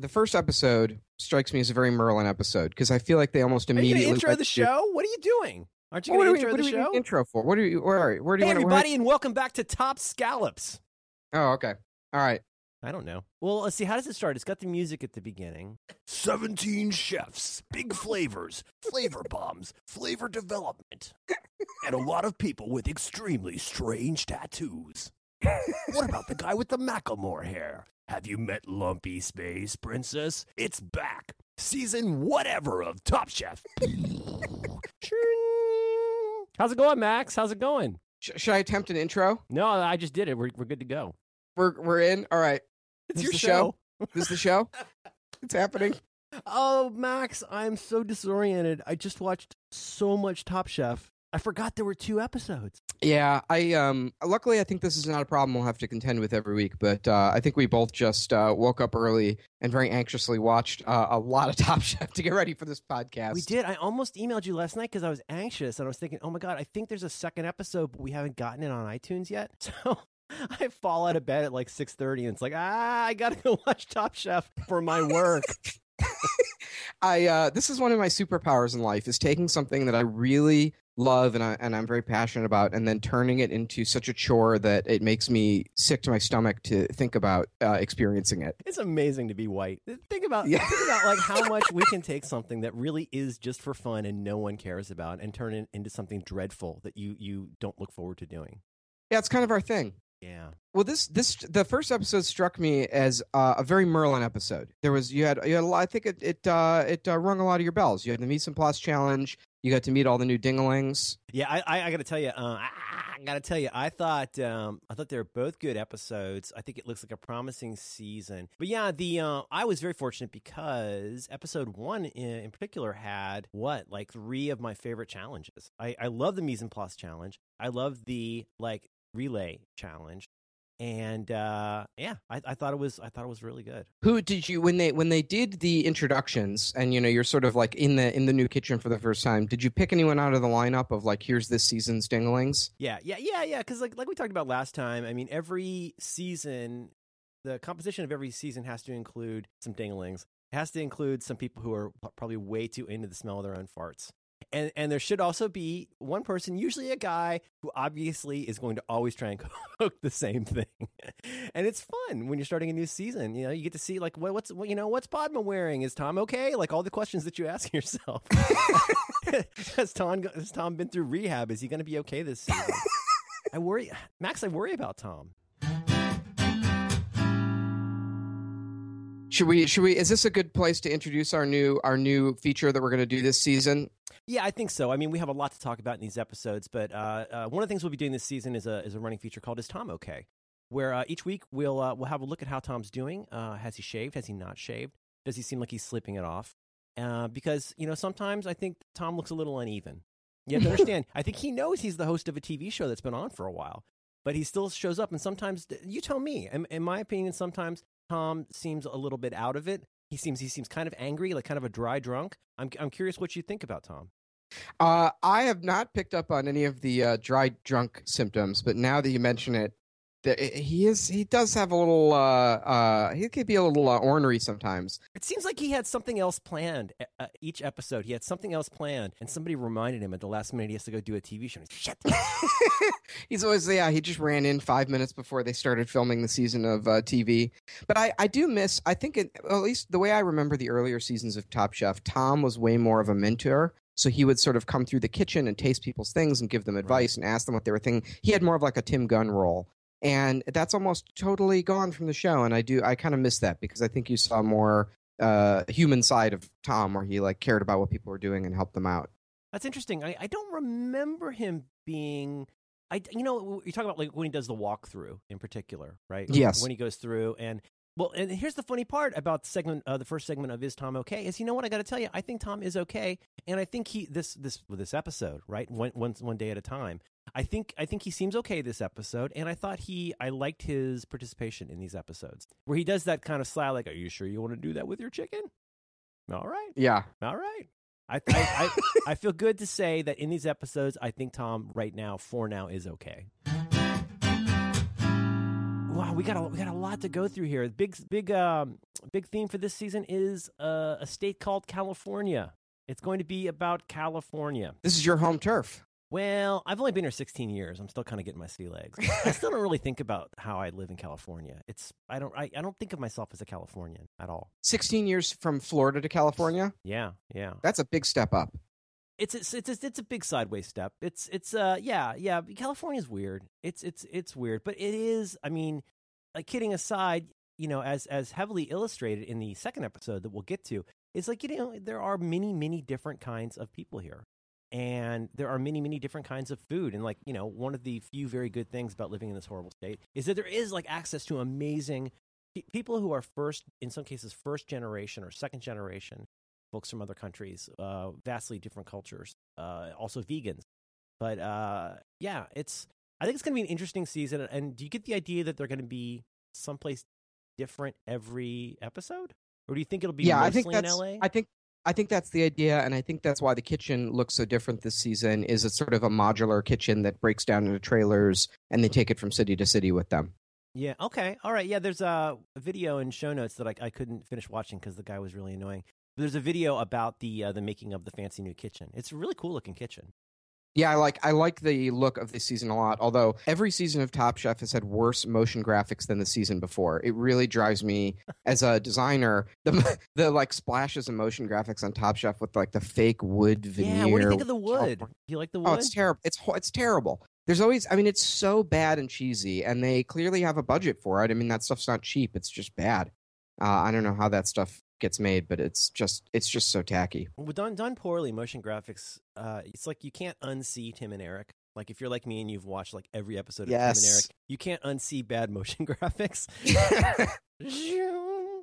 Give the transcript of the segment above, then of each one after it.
the first episode strikes me as a very Merlin episode because I feel like they almost Are you immediately gonna intro the to- show? What are you doing? Aren't you What going are to we, intro what the are we show? intro for? What are you? Where are you? Where do you Hey, want everybody, and welcome back to Top Scallops. Oh, okay. All right. I don't know. Well, let's see. How does it start? It's got the music at the beginning. 17 chefs, big flavors, flavor bombs, flavor development, and a lot of people with extremely strange tattoos. What about the guy with the Macklemore hair? Have you met Lumpy Space Princess? It's back. Season whatever of Top Chef. How's it going, Max? How's it going? Sh- should I attempt an intro? No, I just did it. We're, we're good to go. We're we're in. All right. It's This your the show. show? This is the show. It's happening. Oh, Max, I'm so disoriented. I just watched so much Top Chef. I forgot there were two episodes. Yeah, I um luckily I think this is not a problem we'll have to contend with every week, but uh, I think we both just uh, woke up early and very anxiously watched uh, a lot of Top Chef to get ready for this podcast. We did. I almost emailed you last night because I was anxious and I was thinking, oh my God, I think there's a second episode, but we haven't gotten it on iTunes yet. So I fall out of bed at like 6.30 and it's like, ah, I got to go watch Top Chef for my work. I uh, this is one of my superpowers in life is taking something that I really love and I and I'm very passionate about, and then turning it into such a chore that it makes me sick to my stomach to think about uh, experiencing it. it's amazing to be white. Think about, Yeah. think about like how much we can take something that really is just for fun and no one cares about and turn it into something dreadful that you, you don't look forward to doing. Yeah, it's kind of our thing. Yeah. Well, this this the first episode struck me as uh, a very Merlin episode. There was you had you had a lot. I think it it uh, it uh, rung a lot of your bells. You had the mise en place challenge. You got to meet all the new dinglings. Yeah, I, I, I got to tell you, uh, I, I got to tell you, I thought, um, I thought they were both good episodes. I think it looks like a promising season. But yeah, the uh, I was very fortunate because episode one in, in particular had what like three of my favorite challenges. I, I love the mise en place challenge. I love the like relay challenge, and uh, yeah, I, I thought it was I thought it was really good. Who did you when they when they did the introductions and you know you're sort of like in the in the new kitchen for the first time? Did you pick anyone out of the lineup of like here's this season's dinglings? Yeah, yeah, yeah, yeah. Because like like we talked about last time, I mean, every season, the composition of every season has to include some dinglings. It has to include some people who are probably way too into the smell of their own farts. And and there should also be one person, usually a guy, who obviously is going to always try and cook the same thing. and it's fun when you're starting a new season. You know, you get to see like what, what's what, you know what's Padma wearing? Is Tom okay? Like all the questions that you ask yourself. has Tom has Tom been through rehab? Is he going to be okay this season? I worry, Max. I worry about Tom. Should we should we is this a good place to introduce our new our new feature that we're going to do this season? Yeah, I think so. I mean, we have a lot to talk about in these episodes, but uh, uh, one of the things we'll be doing this season is a is a running feature called "Is Tom Okay?" Where uh, each week we'll uh, we'll have a look at how Tom's doing. Uh, has he shaved? Has he not shaved? Does he seem like he's slipping it off? Uh, because you know sometimes I think Tom looks a little uneven. You have to understand. I think he knows he's the host of a TV show that's been on for a while, but he still shows up. And sometimes, you tell me. In, in my opinion, sometimes Tom seems a little bit out of it. He seems he seems kind of angry, like kind of a dry drunk. I'm I'm curious what you think about Tom. Uh, I have not picked up on any of the uh, dry drunk symptoms, but now that you mention it, he is he does have a little uh, uh, he could be a little uh, ornery sometimes. It seems like he had something else planned uh, each episode. He had something else planned, and somebody reminded him at the last minute he has to go do a TV show. Shit. He's always yeah. He just ran in five minutes before they started filming the season of uh, TV. But I I do miss. I think it, at least the way I remember the earlier seasons of Top Chef, Tom was way more of a mentor. So he would sort of come through the kitchen and taste people's things and give them advice and ask them what they were thinking. He had more of like a Tim Gunn role. And that's almost totally gone from the show. And I do I kind of miss that because I think you saw more uh human side of Tom where he like cared about what people were doing and helped them out. That's interesting. I, I don't remember him being. I you know you talk about like when he does the walkthrough in particular, right? Yes. When he goes through and well, and here's the funny part about the segment, uh, the first segment of "Is Tom Okay?" is you know what I got to tell you, I think Tom is okay, and I think he this this this episode, right, one one one day at a time. I think I think he seems okay this episode, and I thought he I liked his participation in these episodes where he does that kind of sly, like, "Are you sure you want to do that with your chicken?" All right, Yeah. all right. I I, I I feel good to say that in these episodes, I think Tom right now for now is okay. wow, we got a we got a lot to go through here. Big big um big theme for this season is uh, a state called California. It's going to be about California. This is your home turf. Well, I've only been here 16 years. I'm still kind of getting my sea legs. I still don't really think about how I live in California. It's I don't I, I don't think of myself as a Californian at all. 16 years from Florida to California. Yeah, yeah. That's a big step up. It's it's it's it's, it's a big sideways step. It's it's uh yeah yeah. California's weird. It's it's it's weird, but it is. I mean, like kidding aside, you know, as as heavily illustrated in the second episode that we'll get to, it's like you know there are many many different kinds of people here, and there are many many different kinds of food. And like you know, one of the few very good things about living in this horrible state is that there is like access to amazing pe- people who are first, in some cases, first generation or second generation folks from other countries, uh, vastly different cultures, uh, also vegans. But uh, yeah, it's. I think it's going to be an interesting season. And do you get the idea that they're going to be someplace different every episode, or do you think it'll be yeah, mostly I think in that's. LA? I think. I think that's the idea, and I think that's why the kitchen looks so different this season. Is it's sort of a modular kitchen that breaks down into trailers, and they take it from city to city with them. Yeah. Okay. All right. Yeah. There's a video in show notes that I, I couldn't finish watching because the guy was really annoying. But there's a video about the uh, the making of the fancy new kitchen. It's a really cool looking kitchen. Yeah, I like I like the look of this season a lot. Although every season of Top Chef has had worse motion graphics than the season before. It really drives me as a designer the the like splashes of motion graphics on Top Chef with like the fake wood veneer. Yeah. What do you think of the wood? Do you like the wood? Oh, it's terrible. It's it's terrible. There's always I mean it's so bad and cheesy and they clearly have a budget for it. I mean that stuff's not cheap. It's just bad. Uh, I don't know how that stuff gets made, but it's just it's just so tacky. Well, done done poorly, motion graphics. Uh, it's like you can't unsee Tim and Eric. Like if you're like me and you've watched like every episode of Tim and Eric, you can't unsee bad motion graphics.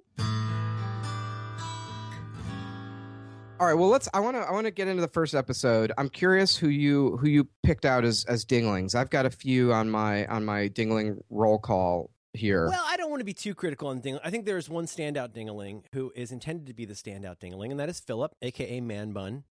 All right, well let's I want to I want to get into the first episode. I'm curious who you who you picked out as as dinglings. I've got a few on my on my dingling roll call here. Well, I don't want to be too critical on Dingling. I think there's one standout Dingaling who is intended to be the standout Dingaling, and that is Philip, aka Man Bun,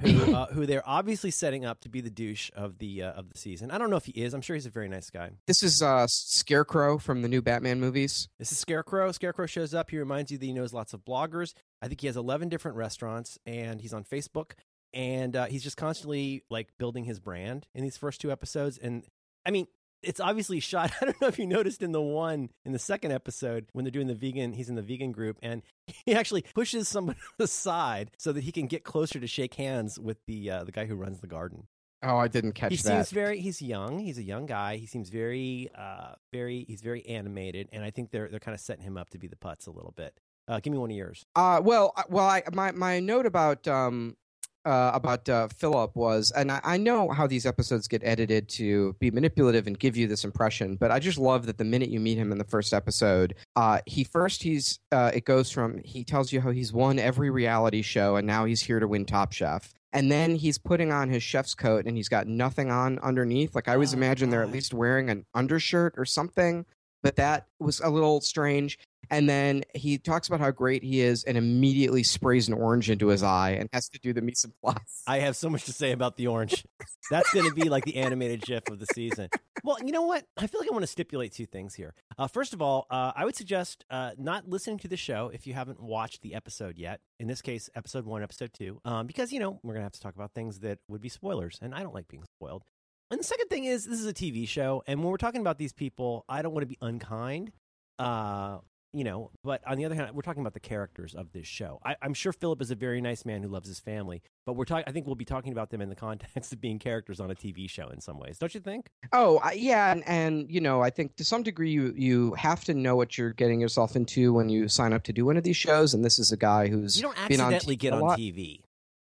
who uh, who they're obviously setting up to be the douche of the uh, of the season. I don't know if he is. I'm sure he's a very nice guy. this is uh Scarecrow from the new Batman movies. This is Scarecrow. Scarecrow shows up. He reminds you that he knows lots of bloggers. I think he has 11 different restaurants, and he's on Facebook. And uh, he's just constantly like building his brand in these first two episodes. And I mean, it's obviously shot. I don't know if you noticed in the one in the second episode when they're doing the vegan. He's in the vegan group, and he actually pushes someone aside so that he can get closer to shake hands with the uh, the guy who runs the garden Oh, I didn't catch he that. seems very he's young he's a young guy he seems very uh very he's very animated and i think they're they're kind of setting him up to be the putz a little bit uh give me one of yours Uh, well, well, I my my note about um uh, about uh, Philip was, and I, I know how these episodes get edited to be manipulative and give you this impression, but I just love that the minute you meet him in the first episode, uh, he first he's uh, it goes from he tells you how he's won every reality show and now he's here to win Top Chef. And then he's putting on his chef's coat and he's got nothing on underneath. Like I always Oh, imagine they're at least wearing an undershirt or something, but that was a little strange. And then he talks about how great he is and immediately sprays an orange into his eye and has to do the mise en place. i have so much to say about the orange. That's going to be like the animated gif of the season. Well you know what? I feel like i want to stipulate two things here. Uh, first of all uh, i would suggest uh, not listening to the show if you haven't watched the episode yet. In this case episode one episode two. Um, because you know we're going to have to talk about things that would be spoilers and i don't like being spoiled. And the second thing is, this is a TV show, and when we're talking about these people, I don't want to be unkind, uh, you know. But on the other hand, we're talking about the characters of this show. I, I'm sure Philip is a very nice man who loves his family, but we're talking. I think we'll be talking about them in the context of being characters on a TV show in some ways, don't you think? Oh, I- yeah, and, and you know, I think to some degree you you have to know what you're getting yourself into when you sign up to do one of these shows. And this is a guy who's You don't been on accidentally TV get on. TV.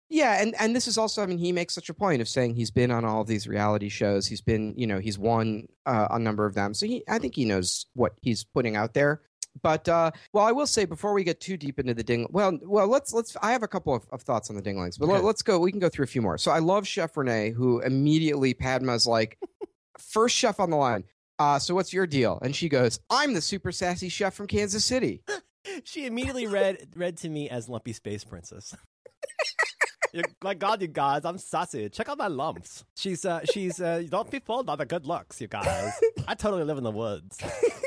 Yeah, and and this is also, I mean, he makes such a point of saying he's been on all of these reality shows. He's been, you know, he's won uh, a number of them, so he, I think he knows what he's putting out there. But uh, well, I will say before we get too deep into the ding, well, well, let's let's. I have a couple of, of thoughts on the dinglings, but Okay. let, us go. We can go through a few more. So I love Chef Renee, who immediately Padma's like, first chef on the line. Uh, so what's your deal? And she goes, I'm the super sassy chef from Kansas City. She immediately read read to me as Lumpy Space Princess. You- my God, you guys, I'm sassy. Check out my lumps. She's uh, she's uh, don't be fooled by the good looks, you guys. I totally live in the woods.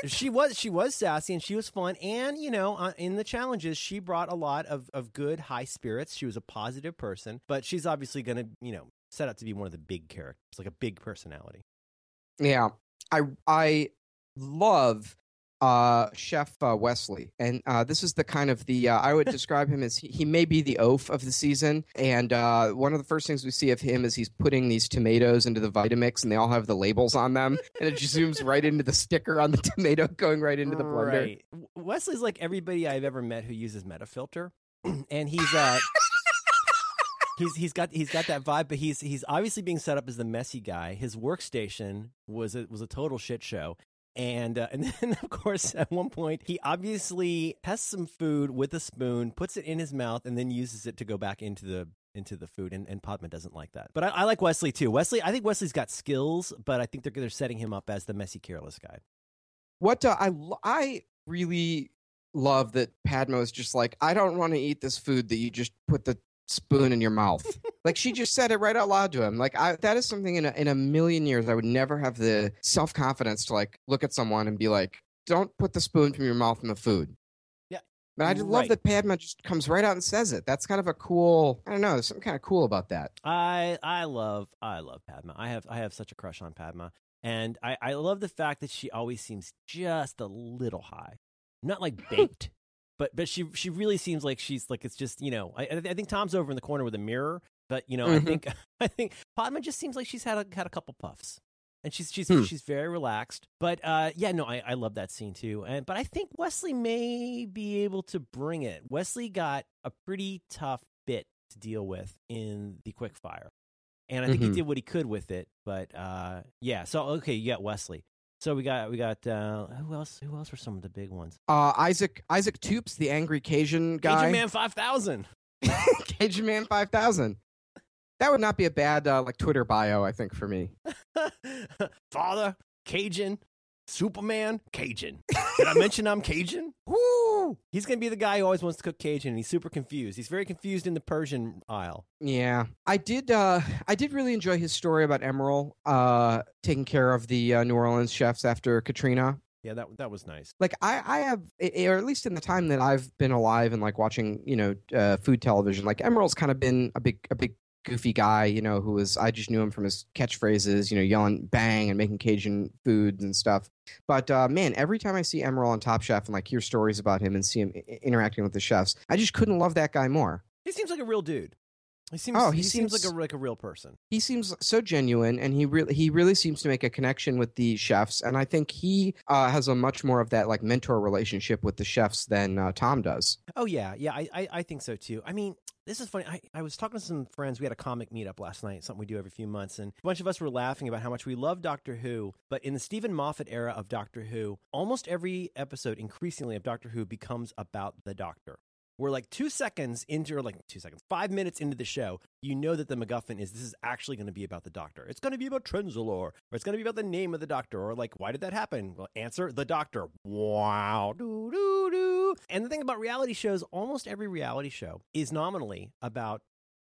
She was she was sassy and she was fun, and you know, uh, in the challenges, she brought a lot of of good high spirits. She was a positive person, but she's obviously going to you know set out to be one of the big characters, like a big personality. Yeah, I I love uh chef uh, wesley and uh this is the kind of the uh, i would describe him as he, he may be the oaf of the season and uh one of the first things we see of him is he's putting these tomatoes into the vitamix and they all have the labels on them and it just zooms right into the sticker on the tomato going right into the blender Right. Wesley's like everybody I've ever met who uses Metafilter, and he's uh. He's he's got he's got that vibe, but he's he's obviously being set up as the messy guy. His workstation was a, was a total shit show, and uh, and then of course at one point he obviously has some food with a spoon, puts it in his mouth, and then uses it to go back into the into the food. And, and Padma doesn't like that, but I, I like Wesley too. Wesley, I think Wesley's got skills, but I think they're they're setting him up as the messy, careless guy. what uh, I I really love that Padma is just like I don't want to eat this food that you just put the spoon in your mouth. like she just said it right out loud to him. Like I, that is something in a, in a million years I would never have the self confidence to like look at someone and be like, "Don't put the spoon from your mouth in the food." Yeah, But I just right. love that Padma just comes right out and says it. That's kind of a cool. I don't know. There's something kind of cool about that. I I love I love Padma. I have I have such a crush on Padma, and I I love the fact that she always seems just a little high, not like baked, but but she she really seems like she's like it's just you know I I I think Tom's over in the corner with a mirror, but you know I Mhm. think I think Padma just seems like she's had a had a couple puffs. And she's she's Hmm. she's very relaxed, but uh, yeah, no, I, I love that scene too. And but I think Wesley may be able to bring it. Wesley got a pretty tough bit to deal with in the quick fire and I think he Mhm. did what he could with it. But uh, yeah, so okay, you got Wesley. So we got we got uh, who else? Who else were some of the big ones? Uh, Isaac Isaac Toups, the angry Cajun guy. Cajun Man Five Thousand. Cajun Man Five Thousand. That would not be a bad uh, like Twitter bio, I think, for me. Father Cajun, Superman Cajun. Did I mention I'm Cajun? Woo! He's gonna be the guy who always wants to cook Cajun, and he's super confused. He's very confused in the Persian aisle. Yeah, I did. Uh, I did really enjoy his story about Emeril uh, taking care of the uh, New Orleans chefs after Katrina. Yeah, that that was nice. Like I, I have, or at least in the time that I've been alive and like watching, you know, uh, food television. Like Emeril's kind of been a big, a big goofy guy. You know, who was I just knew him from his catchphrases. You know, yelling "bang" and making Cajun foods and stuff. But uh, man, every time I see Emeril on Top Chef and like hear stories about him and see him i- interacting with the chefs, I just couldn't love that guy more. He seems like a real dude. He seems. Oh, he, he seems, seems- like a like a real person. he seems so genuine and he really he really seems to make a connection with the chefs and i think he uh, has a much more of that like mentor relationship with the chefs than uh, tom does Oh yeah, yeah, I, I I think so too. I mean, this is funny. I, I was talking to some friends. We had a comic meetup last night, something we do every few months, and a bunch of us were laughing about how much we love Doctor Who. But in the Steven Moffat era of Doctor Who, almost every episode, increasingly of Doctor Who, becomes about the Doctor. We're like two seconds into, or like two seconds, five minutes into the show, you know that the MacGuffin is this is actually going to be about the Doctor. It's going to be about Trenzalore, or it's going to be about the name of the Doctor, or like why did that happen? Well, answer the Doctor. Wow, doo doo doo. And the thing about reality shows, almost every reality show is nominally about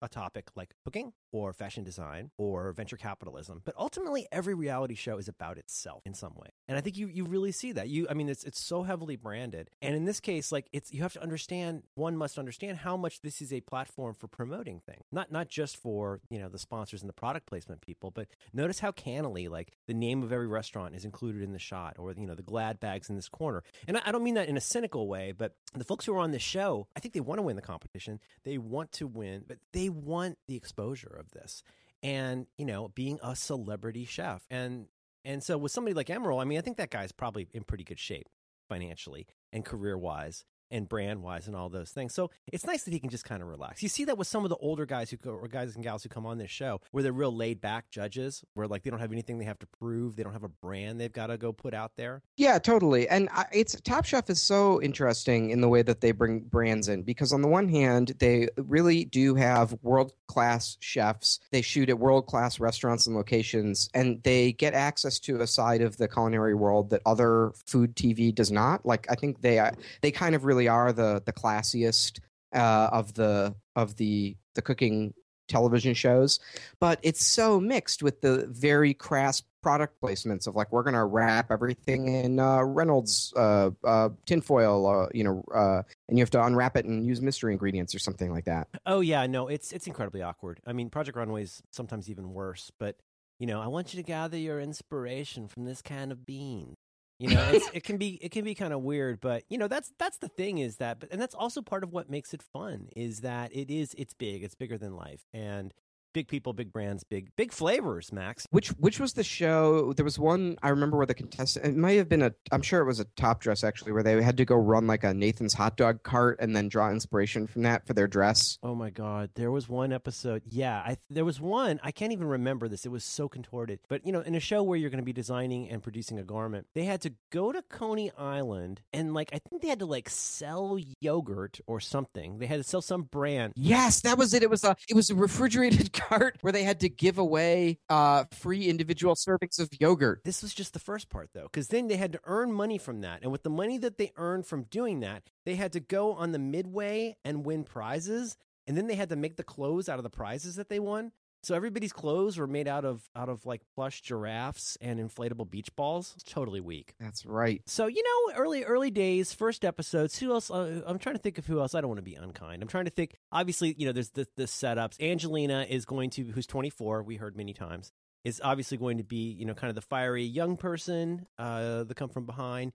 a topic like cooking or fashion design or venture capitalism. But ultimately every reality show is about itself in some way. And I think you you really see that. You I mean it's it's so heavily branded. And in this case like it's you have to understand one must understand how much this is a platform for promoting things. Not not just for, you know, the sponsors and the product placement people, but notice how cannily like the name of every restaurant is included in the shot or you know the glad bags in this corner. And I, I don't mean that in a cynical way, but the folks who are on the show, I think they want to win the competition. They want to win, but they want the exposure of this. And, you know, being a celebrity chef. And and so with somebody like Emeril, I mean, I think that guy's probably in pretty good shape financially and career wise and brand wise and all those things. So it's nice that he can just kind of relax. You see that with some of the older guys who or guys and gals who come on this show, where they're real laid back judges, where like they don't have anything they have to prove, they don't have a brand they've got to go put out there. yeah totally and I, it's top chef is so interesting in the way that they bring brands in because on the one hand they really do have world class chefs they shoot at world class restaurants and locations and they get access to a side of the culinary world that other food tv does not like i think they they kind of really are the the classiest uh, of the of the the cooking television shows, but it's so mixed with the very crass product placements of like we're gonna wrap everything in uh, Reynolds uh, uh, tinfoil, uh, you know, uh, and you have to unwrap it and use mystery ingredients or something like that. Oh yeah, no, it's it's incredibly awkward. I mean, Project Runway's sometimes even worse. But you know, I want you to gather your inspiration from this can of bean. You know, it's, it can be it can be kind of weird, but you know that's that's the thing is that, but and that's also part of what makes it fun is that it is it's big, it's bigger than life, and big people, big brands, big big flavors. Max, Which which was the show? There was one I remember where the contestant. It might have been a. I'm sure it was a top dress actually, where they had to go run like a Nathan's hot dog cart and then draw inspiration from that for their dress. Oh my God! There was one episode. Yeah, I there was one. I can't even remember this. It was so contorted. But you know, in a show where you're going to be designing and producing a garment, they had to go to Coney Island and like I think they had to like sell yogurt or something. They had to sell some brand. Yes, that was it. It was a it was a refrigerated cart where they had to give away uh, free individual servings of yogurt. This was just the first part though, because then they had to earn money from that, and with the money that they earned from doing that, they had to go on the midway and win prizes, and then they had to make the clothes out of the prizes that they won. So everybody's clothes were made out of out of like plush giraffes and inflatable beach balls. It's totally weak. That's right. So you know, early early days, first episodes. Who else? Uh, I'm trying to think of who else. I don't want to be unkind. I'm trying to think. Obviously, you know, there's the the setups. Angelina is going to, who's 24. We heard many times. Is obviously going to be, you know, kind of the fiery young person, uh, the come from behind.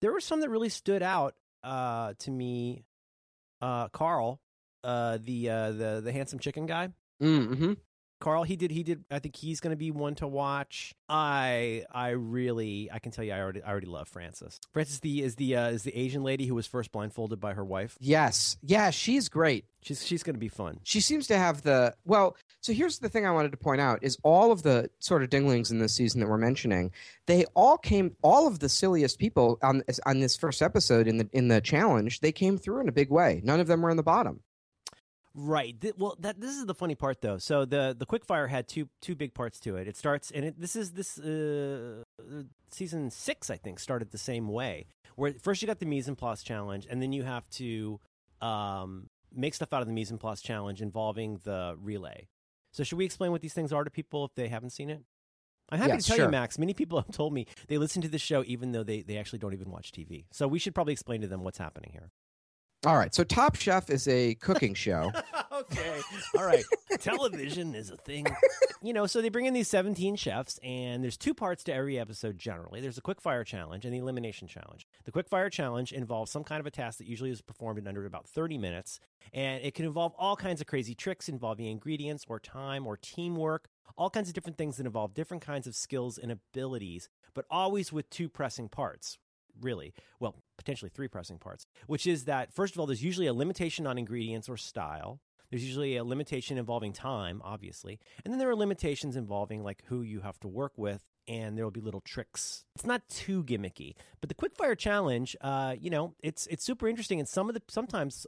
There were some that really stood out uh, to me. Uh, Carl, uh, the uh, the the handsome chicken guy. Mm-hmm. Carl, he did. He did. I think he's going to be one to watch. I, I really, I can tell you, I already, I already love Frances. Frances the is the uh, is the Asian lady who was first blindfolded by her wife. Yes. Yeah, she's great. She's she's going to be fun. She seems to have the well. So here's the thing I wanted to point out is all of the sort of dinglings in this season that we're mentioning, they all came. All of the silliest people on on this first episode in the in the challenge, they came through in a big way. None of them were in the bottom. Right. Th- well, that this is the funny part though. So the the quickfire had two two big parts to it. It starts and it, this is this uh, season six, I think, started the same way. Where first you got the mise en place challenge, and then you have to um, make stuff out of the mise en place challenge involving the relay. So should we explain what these things are to people if they haven't seen it? I'm happy Yes, to tell sure. you, Max. Many people have told me they listen to this show even though they, they actually don't even watch TV. So we should probably explain to them what's happening here. All right. So Top Chef is a cooking show. okay. All right. Television is a thing. You know, so they bring in these 17 chefs, and there's two parts to every episode generally. There's a quick fire challenge and the elimination challenge. The quick fire challenge involves some kind of a task that usually is performed in under about 30 minutes, and it can involve all kinds of crazy tricks involving ingredients or time or teamwork, all kinds of different things that involve different kinds of skills and abilities, but always with two pressing parts really well potentially three pressing parts which is that first of all there's usually a limitation on ingredients or style there's usually a limitation involving time obviously and then there are limitations involving like who you have to work with and there will be little tricks it's not too gimmicky but the quickfire challenge uh, you know it's it's super interesting and some of the sometimes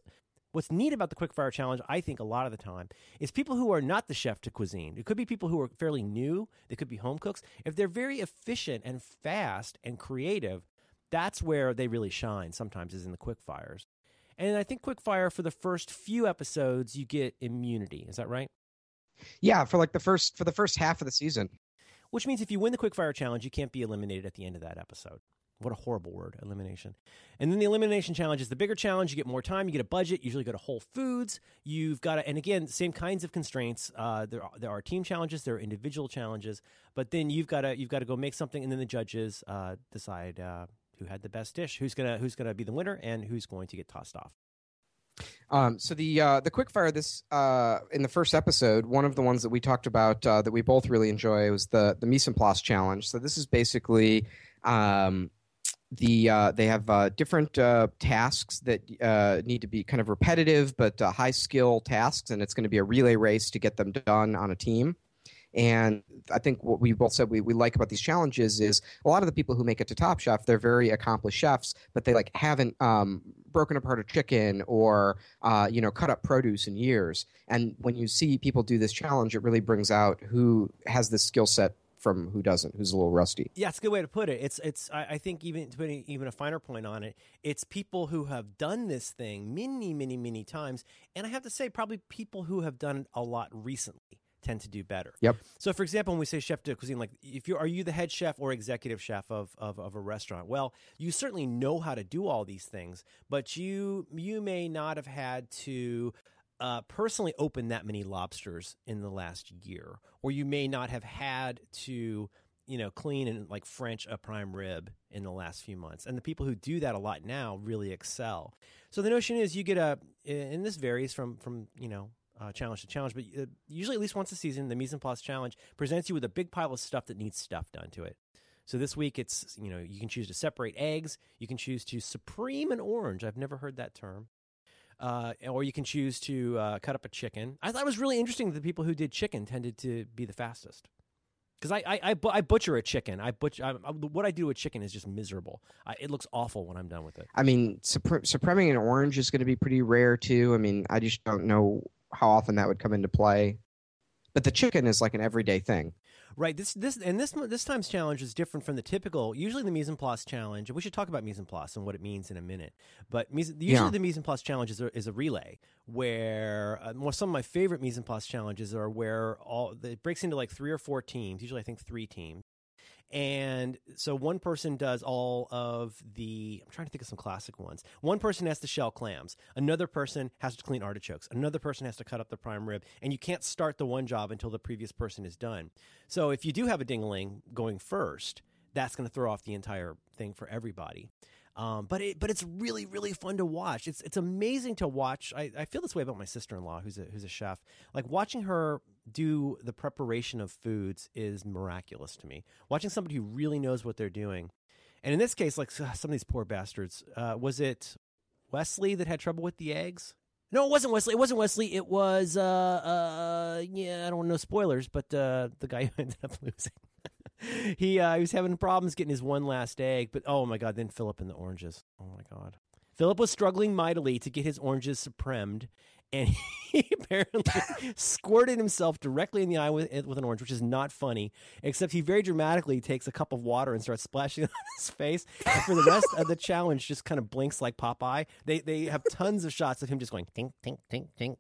What's neat about the quickfire challenge, I think, a lot of the time, is people who are not the chef de cuisine. It could be people who are fairly new. They could be home cooks. If they're very efficient and fast and creative, that's where they really shine sometimes is in the quick fires and i think quick fire for the first few episodes you get immunity. Is that right? Yeah, for like the first for the first half of the season. which means if you win the quick fire challenge you can't be eliminated at the end of that episode. What a horrible word elimination. And then the elimination challenge is the bigger challenge. You get more time. You get a budget. Usually go to whole foods. You've got to and again same kinds of constraints. Uh, there, are, there are team challenges. There are individual challenges. But then you've got to you've got to go make something and then the judges uh, decide uh, who had the best dish who's gonna who's gonna be the winner and who's going to get tossed off Um, so the uh, the quickfire this uh, in the first episode, one of the ones that we talked about uh, that we both really enjoy was the the mise en place challenge. So this is basically um, the uh, they have uh, different uh, tasks that need to be kind of repetitive but high skill tasks, and it's going to be a relay race to get them done on a team. And I think what we both said we, we like about these challenges is a lot of the people who make it to Top Chef, they're very accomplished chefs, but they like haven't um, broken apart a chicken or uh, you know cut up produce in years. And when you see people do this challenge, it really brings out who has this skill set from who doesn't, who's a little rusty. Yeah, it's a good way to put it. It's it's I, I think even to put even a finer point on it, it's people who have done this thing many, many, many times, and I have to say, probably people who have done it a lot recently tend to do better. Yep. So, for example, when we say chef de cuisine, like if you are you the head chef or executive chef of, of, of a restaurant, well, you certainly know how to do all these things, but you you may not have had to uh, personally open that many lobsters in the last year, or you may not have had to you know clean and like French a prime rib in the last few months. And the people who do that a lot now really excel. So the notion is you get a, and this varies from from you know uh, challenge to challenge, but uh, usually at least once a season, the Mise en Place Challenge presents you with a big pile of stuff that needs stuff done to it. So this week, it's you know you can choose to separate eggs, you can choose to supreme an orange. I've never heard that term. Uh, or you can choose to uh, cut up a chicken. I thought it was really interesting that the people who did chicken tended to be the fastest. Because I, I, I, I, butcher a chicken. I butcher I, what I do with chicken is just miserable. It looks awful when I'm done with it. I mean, supreming an orange is going to be pretty rare too. I mean, I just don't know how often that would come into play. But the chicken is like an everyday thing. Right. This this and this this time's challenge is different from the typical. Usually the mise en place challenge. We should talk about mise en place and what it means in a minute. But usually yeah. the mise en place challenge is a, is a relay where uh, more some of my favorite mise en place challenges are where all it breaks into like three or four teams. Usually I think three teams, and so one person does all of the, I'm trying to think of some classic ones. One person has to shell clams. Another person has to clean artichokes. Another person has to cut up the prime rib. And you can't start the one job until the previous person is done. So if you do have a dingaling going first, that's going to throw off the entire thing for everybody. Um, but it, but it's really really fun to watch. It's it's amazing to watch. I, I feel this way about my sister in law, who's a who's a chef. Like watching her do the preparation of foods is miraculous to me. Watching somebody who really knows what they're doing, and in this case, like some of these poor bastards, uh, was it Wesley that had trouble with the eggs? No, it wasn't Wesley. It wasn't Wesley. It was uh uh yeah. I don't know spoilers, but uh, the guy who ended up losing. he uh, he was having problems getting his one last egg, but oh my god! Then Philip and the oranges. Oh my god! Philip was struggling mightily to get his oranges supremed, and he apparently squirted himself directly in the eye with, with an orange, which is not funny. Except he very dramatically takes a cup of water and starts splashing it on his face. And for the rest of the challenge, just kind of blinks like Popeye. They they have tons of shots of him just going tink tink tink tink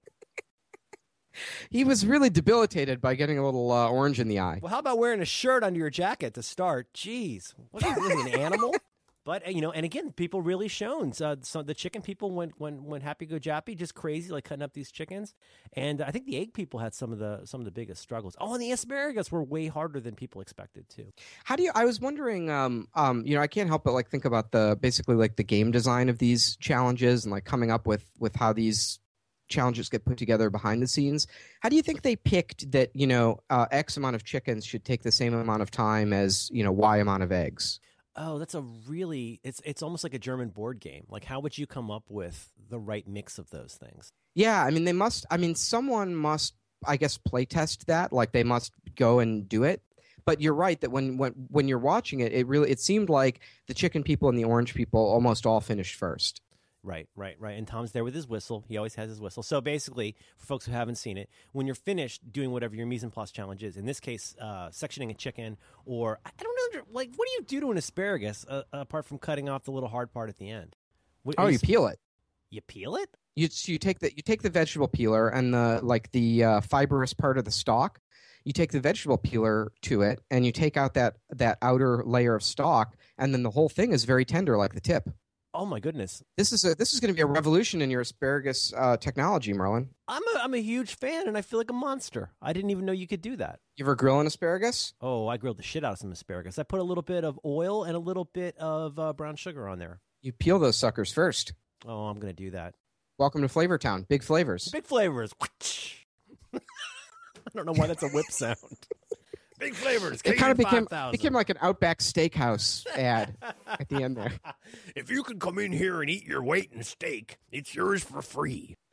he was really debilitated by getting a little uh, orange in the eye. Well, how about wearing a shirt under your jacket to start? Jeez, what are you, an animal? But uh, you know, and again, people really shown. So, so the chicken people went went went happy go jappy, just crazy, like cutting up these chickens. And I think the egg people had some of the some of the biggest struggles. Oh, and the asparagus were way harder than people expected too. How do you? I was wondering. Um, um, you know, I can't help but like think about the basically like the game design of these challenges and like coming up with with how these challenges get put together behind the scenes. How do you think they picked that you know uh, X amount of chickens should take the same amount of time as you know Y amount of eggs? Oh, that's a really it's it's almost like a German board game. Like how would you come up with the right mix of those things? Yeah, I mean they must I mean someone must I guess play test that. Like they must go and do it. But you're right that when when when you're watching it, it really it seemed like the chicken people and the orange people almost all finished first. Right, right, right. And Tom's there with his whistle. He always has his whistle. So basically, for folks who haven't seen it, when you're finished doing whatever your mise en place challenge is, in this case, uh, sectioning a chicken, or I don't know, like what do you do to an asparagus uh, apart from cutting off the little hard part at the end? What, oh, you peel it. You peel it. You you take the you take the vegetable peeler and the like the uh, fibrous part of the stalk. You take the vegetable peeler to it, and you take out that that outer layer of stalk, and then the whole thing is very tender, like the tip. Oh my goodness! This is a this is going to be a revolution in your asparagus uh, technology, Merlin. I'm a I'm a huge fan, and I feel like a monster. I didn't even know you could do that. You ever grill an asparagus? Oh, I grilled the shit out of some asparagus. I put a little bit of oil and a little bit of uh, brown sugar on there. You peel those suckers first. Oh, I'm going to do that. Welcome to Flavor Town. Big flavors. Big flavors. I don't know why that's a whip sound. Big flavors. It kind of became became like an Outback Steakhouse ad at the end there. If you can come in here and eat your weight in steak, it's yours for free.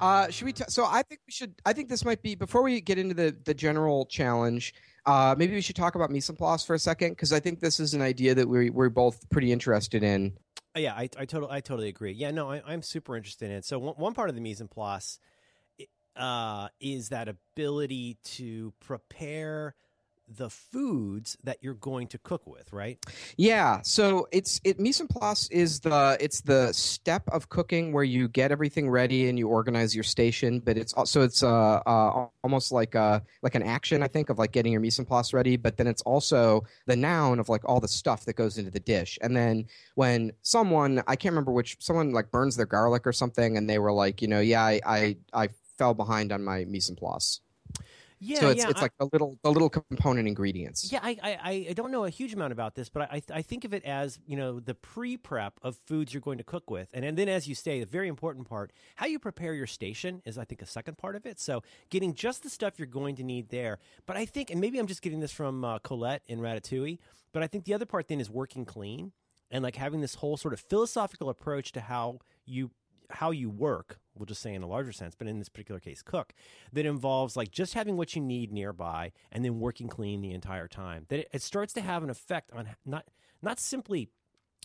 uh, should we? T- so I think we should. I think this might be before we get into the the general challenge. Uh, maybe we should talk about mise en place for a second because I think this is an idea that we we're both pretty interested in. Yeah, I, I totally I totally agree. Yeah, no, I, am super interested in it. So one, one part of the mise en place uh, is that ability to prepare the foods that you're going to cook with, right? Yeah, so it's it mise en place is the it's the step of cooking where you get everything ready and you organize your station, but it's also it's uh, uh almost like uh like an action I think of like getting your mise en place ready, but then it's also the noun of like all the stuff that goes into the dish. And then when someone I can't remember which someone like burns their garlic or something and they were like, you know, yeah, I I, I fell behind on my mise en place. Yeah, so it's yeah, it's I- like the little the little component ingredients. Yeah, I, I, I don't know a huge amount about this, but I, I think of it as you know the pre-prep of foods you're going to cook with, and, and then as you say, the very important part, how you prepare your station is I think a second part of it. So getting just the stuff you're going to need there, but I think, and maybe I'm just getting this from uh, Colette in Ratatouille, but I think the other part then is working clean and like having this whole sort of philosophical approach to how you how you work we'll just say in a larger sense but in this particular case cook that involves like just having what you need nearby and then working clean the entire time that it, starts to have an effect on not not simply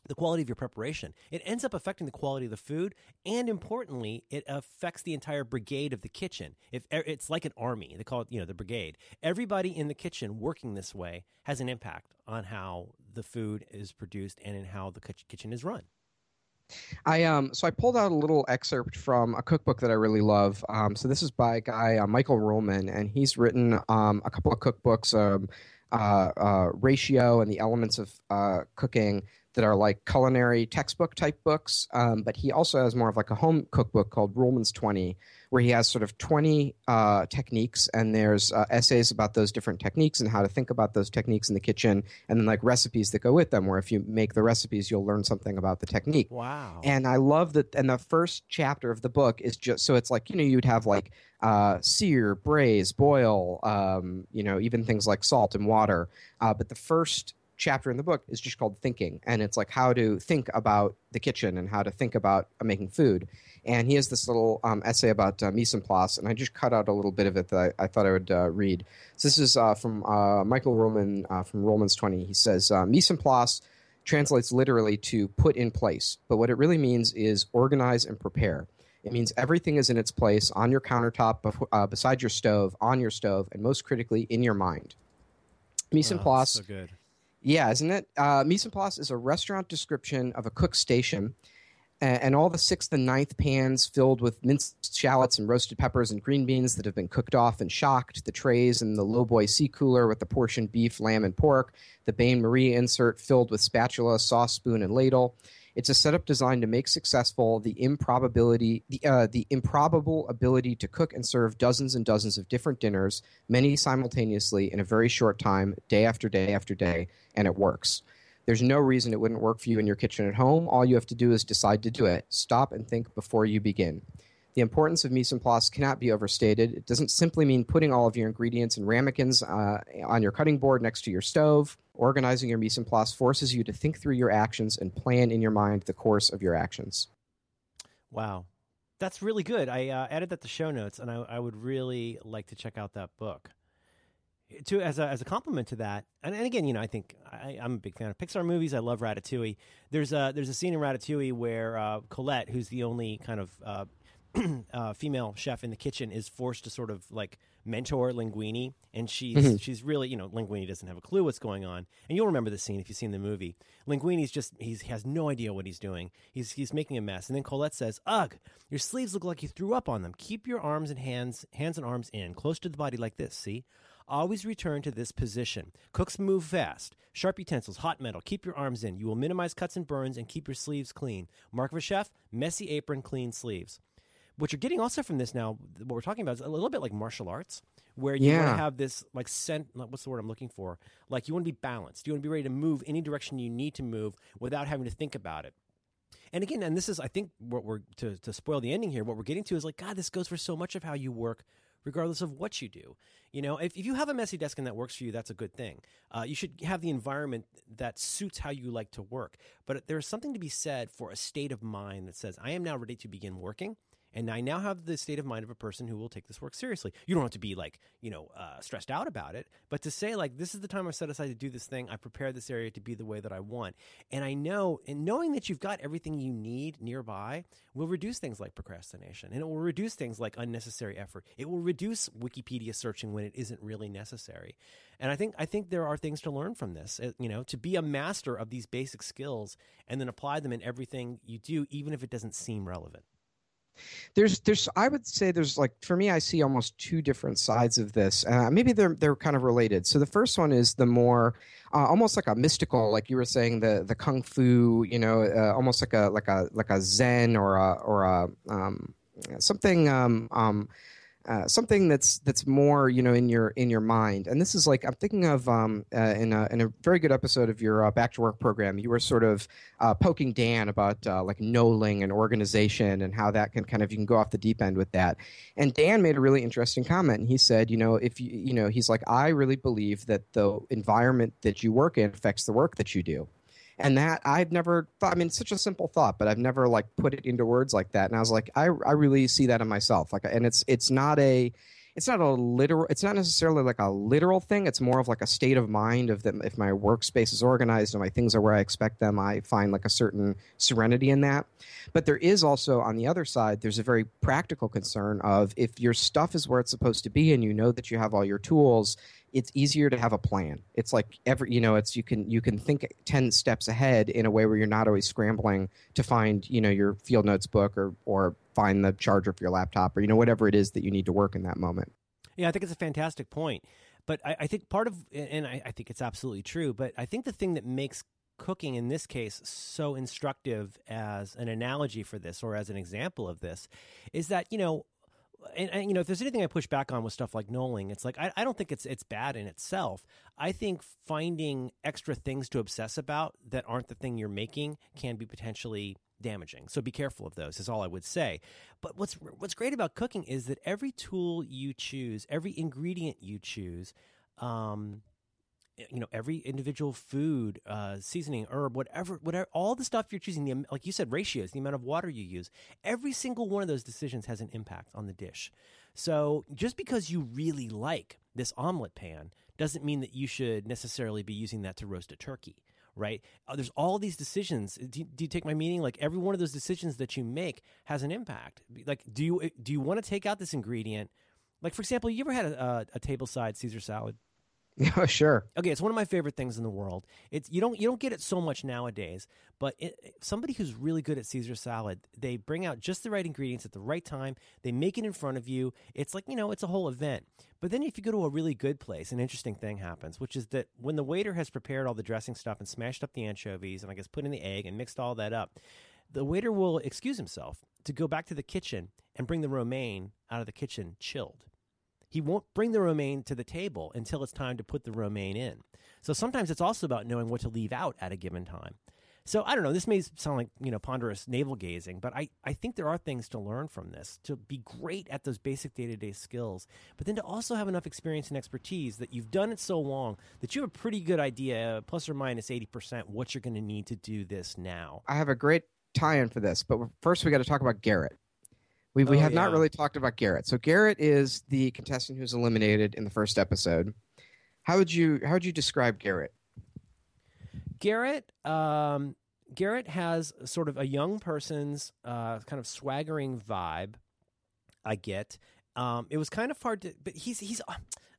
the quality of your preparation. It ends up affecting the quality of the food and importantly it affects the entire brigade of the kitchen. If it's like an army they call it you know the brigade. Everybody in the kitchen working this way has an impact on how the food is produced and in how the kitchen is run I um so I pulled out a little excerpt from a cookbook that I really love. Um, so this is by a guy uh, Michael Ruhlman, and he's written um, a couple of cookbooks, um, uh, uh, Ratio and the Elements of uh, Cooking, that are like culinary textbook type books. Um, but he also has more of like a home cookbook called Ruhlman's Twenty, where he has sort of twenty uh, techniques, and there's uh, essays about those different techniques and how to think about those techniques in the kitchen, and then like recipes that go with them. Where if you make the recipes, you'll learn something about the technique. wow And I love that. And the first chapter of the book is just so it's like you know you'd have like uh, sear, braise, boil, um, you know, even things like salt and water. Uh, but the first chapter in the book is just called thinking, and it's like how to think about the kitchen and how to think about uh, making food. And he has this little um, essay about uh, mise en place, and I just cut out a little bit of it that I, I thought I would uh, read. So this is uh, from uh, Michael Ruhlman uh, from Ruhlman's 20. He says, uh, mise en place translates literally to put in place, but what it really means is organize and prepare. It means everything is in its place on your countertop, bef- uh, beside your stove, on your stove, and most critically, in your mind. Mise en place so good yeah, isn't it? Uh, mise en place is a restaurant description of a cook station, a- and all the sixth and ninth pans filled with minced shallots and roasted peppers and green beans that have been cooked off and shocked, the trays and the lowboy sea cooler with the portioned beef, lamb, and pork, the Bain Marie insert filled with spatula, sauce spoon, and ladle. It's a setup designed to make successful the improbability, the, uh, the improbable ability to cook and serve dozens and dozens of different dinners, many simultaneously in a very short time, day after day after day, and it works. There's no reason it wouldn't work for you in your kitchen at home. All you have to do is decide to do it. Stop and think before you begin. The importance of mise en place cannot be overstated. It doesn't simply mean putting all of your ingredients and ramekins uh, on your cutting board next to your stove. Organizing your mise en place forces you to think through your actions and plan in your mind the course of your actions. Wow. That's really good. I uh, added that to show notes, and I, I would really like to check out that book. To as a as a compliment to that, and, and again, you know, I think I, I'm a big fan of Pixar movies. I love Ratatouille. There's a there's a scene in Ratatouille where uh, Colette, who's the only kind of uh, uh, female chef in the kitchen, is forced to sort of like mentor Linguini, and she's Mhm. she's really you know Linguini doesn't have a clue what's going on, and you'll remember the scene if you've seen the movie. Linguini's just he's he has no idea what he's doing. He's he's making a mess, and then Colette says, "Ugh, your sleeves look like you threw up on them. Keep your arms and hands hands and arms in, close to the body like this. See." Always return to this position. Cooks move fast. Sharp utensils, hot metal. Keep your arms in. You will minimize cuts and burns and keep your sleeves clean. Mark of a chef: messy apron, clean sleeves what you're getting also from this now, what we're talking about is a little bit like martial arts, where you want to have this like sent. What's the word I'm looking for? Like you want to be balanced. You want to be ready to move any direction you need to move without having to think about it. And again, and this is, I think, what we're to to spoil the ending here. What we're getting to is like, God, this goes for so much of how you work, regardless of what you do. You know, if, if you have a messy desk and that works for you, that's a good thing. Uh, you should have the environment that suits how you like to work. But there's something to be said for a state of mind that says, I am now ready to begin working And I now have the state of mind of a person who will take this work seriously. You don't have to be like, you know, uh, stressed out about it, but to say, like, this is the time I've set aside to do this thing. I prepared this area to be the way that I want. And I know, and knowing that you've got everything you need nearby will reduce things like procrastination and it will reduce things like unnecessary effort. It will reduce Wikipedia searching when it isn't really necessary. And I think I think there are things to learn from this. Uh, you know, to be a master of these basic skills and then apply them in everything you do, even if it doesn't seem relevant. There's, there's, I would say there's like for me, I see almost two different sides of this. Uh, maybe they're they're kind of related. So the first one is the more, uh, almost like a mystical, like you were saying, the the kung fu, you know, uh, almost like a like a like a Zen or a or a um, something um, um, uh, something that's that's more you know in your in your mind. And this is like i'm thinking of um, uh, in, a, in a very good episode of your uh, back to work program you were sort of uh, poking dan about uh, like knolling and organization and how that can kind of you can go off the deep end with that. And dan made a really interesting comment. And he said you know if you you know he's like i really believe that the environment that you work in affects the work that you do and that I've never thought. I mean, it's such a simple thought, but I've never like put it into words like that. And I was like, I I really see that in myself. Like, and it's it's not a it's not a literal it's not necessarily like a literal thing it's more of like a state of mind of that if my workspace is organized and my things are where i expect them i find like a certain serenity in that but there is also on the other side there's a very practical concern of if your stuff is where it's supposed to be and you know that you have all your tools it's easier to have a plan. It's like every you know, it's you can you can think ten steps ahead in a way where you're not always scrambling to find you know your field notes book or or find the charger for your laptop or you know whatever it is that you need to work in that moment. Yeah, I think it's a fantastic point. But I, I think part of and I, I think it's absolutely true. But I think the thing that makes cooking in this case so instructive as an analogy for this or as an example of this is that you know and, and, you know, if there's anything I push back on with stuff like knolling, it's like I, I don't think it's it's bad in itself. I think finding extra things to obsess about that aren't the thing you're making can be potentially damaging. So be careful of those. Is all I would say. But what's what's great about cooking is that every tool you choose, every ingredient you choose, um, you know every individual food uh, seasoning herb whatever whatever all the stuff you're choosing the like you said ratios the amount of water you use every single one of those decisions has an impact on the dish so just because you really like this omelet pan doesn't mean that you should necessarily be using that to roast a turkey right? Uh, there's all these decisions. Do you, do you take my meaning? Like every one of those decisions that you make has an impact. Like do you do you want to take out this ingredient? Like for example you ever had a, a, a table side caesar salad Yeah, sure. Okay, it's one of my favorite things in the world. It's you don't you don't get it so much nowadays, but it, somebody who's really good at Caesar salad, they bring out just the right ingredients at the right time. They make it in front of you. It's like you know, it's a whole event. But then if you go to a really good place, an interesting thing happens, which is that when the waiter has prepared all the dressing stuff and smashed up the anchovies and I guess put in the egg and mixed all that up, the waiter will excuse himself to go back to the kitchen and bring the romaine out of the kitchen chilled he won't bring the romaine to the table until it's time to put the romaine in. So sometimes it's also about knowing what to leave out at a given time. So I don't know. This may sound like you know ponderous navel gazing, but I, I think there are things to learn from this to be great at those basic day to day skills, but then to also have enough experience and expertise that you've done it so long that you have a pretty good idea, plus or minus eighty percent, what you're going to need to do this now. I have a great tie-in for this, but first we got to talk about Garrett. We, we Oh, have not really talked about Garrett. So Garrett is the contestant who's eliminated in the first episode. How would you how would you describe Garrett? Garrett, um, Garrett has sort of a young person's uh, kind of swaggering vibe. I get. Um, it was kind of hard to, but he's he's. uh,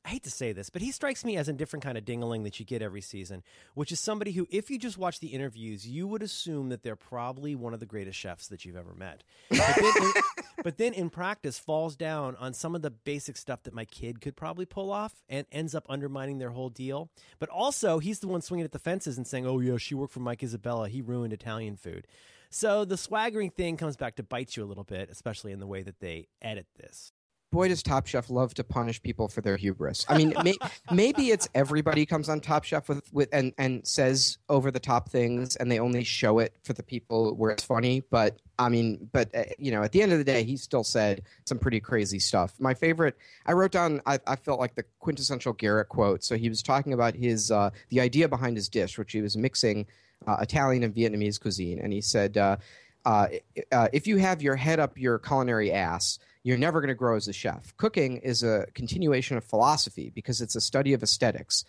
I hate to say this, but he strikes me as a different kind of dingaling that you get every season, which is somebody who, if you just watch the interviews, you would assume that they're probably one of the greatest chefs that you've ever met. But then, in, but then in practice, falls down on some of the basic stuff that my kid could probably pull off, and ends up undermining their whole deal. But also, he's the one swinging at the fences and saying, "Oh yeah, she worked for Mike Isabella. He ruined Italian food." So the swaggering thing comes back to bite you a little bit, especially in the way that they edit this. Boy, does Top Chef love to punish people for their hubris. I mean, may, maybe it's everybody comes on Top Chef with, with and, and says over the top things, and they only show it for the people where it's funny. But I mean, but uh, you know, at the end of the day, he still said some pretty crazy stuff. My favorite, I wrote down, I, I felt like the quintessential Garrett quote. So he was talking about his uh, the idea behind his dish, which he was mixing uh, Italian and Vietnamese cuisine, and he said. Uh, uh, uh, if you have your head up your culinary ass, you're never going to grow as a chef. Cooking is a continuation of philosophy because it's a study of aesthetics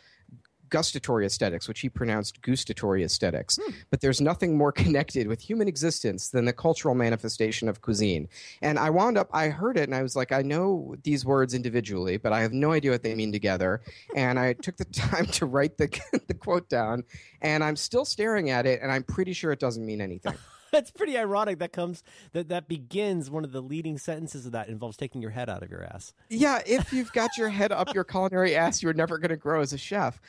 gustatory aesthetics, which he pronounced gustatory aesthetics. Hmm. But there's nothing more connected with human existence than the cultural manifestation of cuisine. And I wound up, I heard it and I was like, I know these words individually, but I have no idea what they mean together. and I took the time to write the, the quote down, and I'm still staring at it, and I'm pretty sure it doesn't mean anything. That's pretty ironic. That comes that that begins one of the leading sentences of that involves taking your head out of your ass. Yeah, if you've got your head up your culinary ass, you're never going to grow as a chef.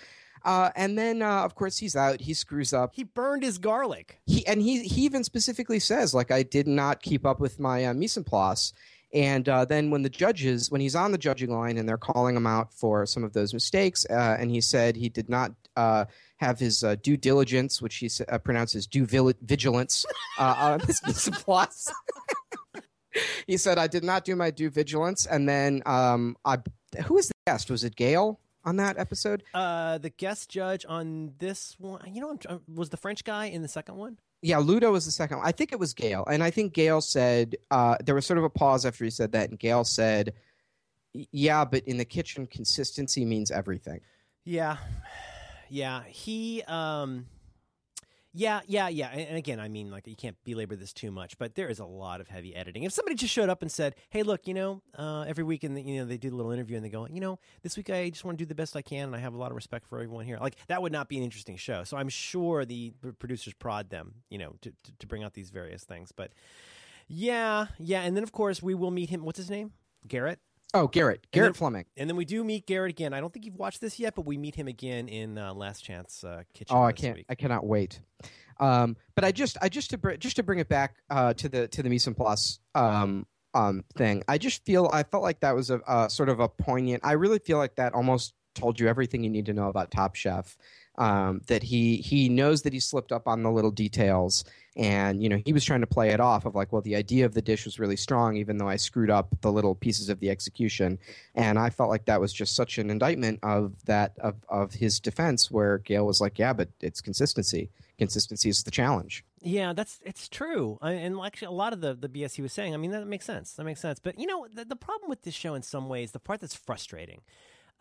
Uh, and then, uh, of course, he's out. He screws up. He burned his garlic. He and he he even specifically says, like, I did not keep up with my uh, mise en place. And uh, then when the judges, when he's on the judging line and they're calling him out for some of those mistakes, uh, and he said he did not uh, have his uh, due diligence, which he uh, pronounces due vigilance, uh, on his mise en place. he said, I did not do my due vigilance. And then um, I, who was the guest? Was it Gail? on that episode? Uh, the guest judge on this one, you know, uh, was the French guy in the second one. Yeah, Ludo was the second one. I think it was Gail, and I think Gail said uh, there was sort of a pause after he said that, and Gail said, "Yeah, but in the kitchen, consistency means everything." Yeah, yeah. He um, yeah, yeah, yeah. And, again, I mean, like you can't belabor this too much, but there is a lot of heavy editing. If somebody just showed up and said, "Hey, look, you know, uh, every week, and you know, they do a little interview and they go, you know, this week I just want to do the best I can, and I have a lot of respect for everyone here," like that would not be an interesting show. So I'm sure the producers prod them, you know, to, to, to bring out these various things. But yeah, yeah, and then of course we will meet him. What's his name? Garrett. Oh, Garrett. Garrett then, Fleming. And then we do meet Garrett again. I don't think you've watched this yet, but we meet him again in uh, Last Chance uh, Kitchen. Oh, I can't. Week. I cannot wait. Um, but I just, I just to br- just to bring it back uh, to the to the mise en place um, um, thing. I just feel I felt like that was a, a sort of a poignant. I really feel like that almost told you everything you need to know about Top Chef. Um, that he he knows that he slipped up on the little details, and you know he was trying to play it off of like, well, the idea of the dish was really strong, even though I screwed up the little pieces of the execution, and I felt like that was just such an indictment of that of of his defense, where Gail was like, yeah, but it's consistency. Consistency is the challenge. Yeah, that's it's true, I, and actually, a lot of the the BS he was saying, I mean, that makes sense. That makes sense. But you know, the, the problem with this show, in some ways, the part that's frustrating,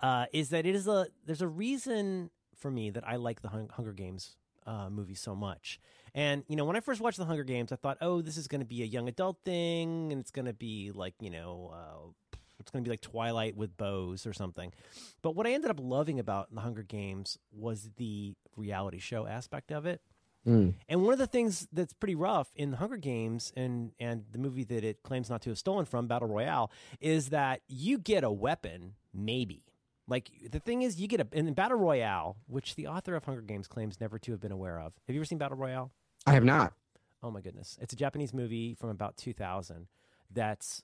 uh, is that it is a there's a reason for me that I like the Hunger Games uh, movie so much. And you know, when I first watched the Hunger Games, I thought, oh, this is going to be a young adult thing, and it's going to be like you know. Uh, it's going to be like Twilight with bows or something. But what I ended up loving about the Hunger Games was the reality show aspect of it. Mm. And one of the things that's pretty rough in the Hunger Games and and the movie that it claims not to have stolen from, Battle Royale, is that you get a weapon, maybe. Like the thing is, you get a in Battle Royale, which the author of Hunger Games claims never to have been aware of. Have you ever seen Battle Royale? I have not. Oh my goodness, it's a Japanese movie from about 2000 that's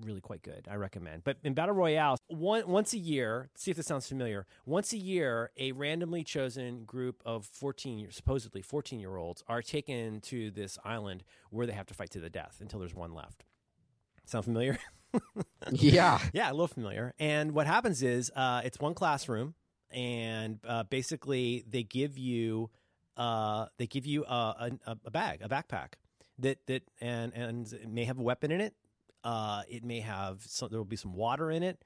really quite good. I recommend. But in Battle Royale, one, once a year, see if this sounds familiar. Once a year, a randomly chosen group of 14, supposedly 14 year olds, are taken to this island where they have to fight to the death until there's one left. Sound familiar? yeah. Yeah, a little familiar. And what happens is uh, it's one classroom, and uh, basically they give you uh, they give you a, a, a, bag, a backpack that that and and it may have a weapon in it. Uh, it may have some, there will be some water in it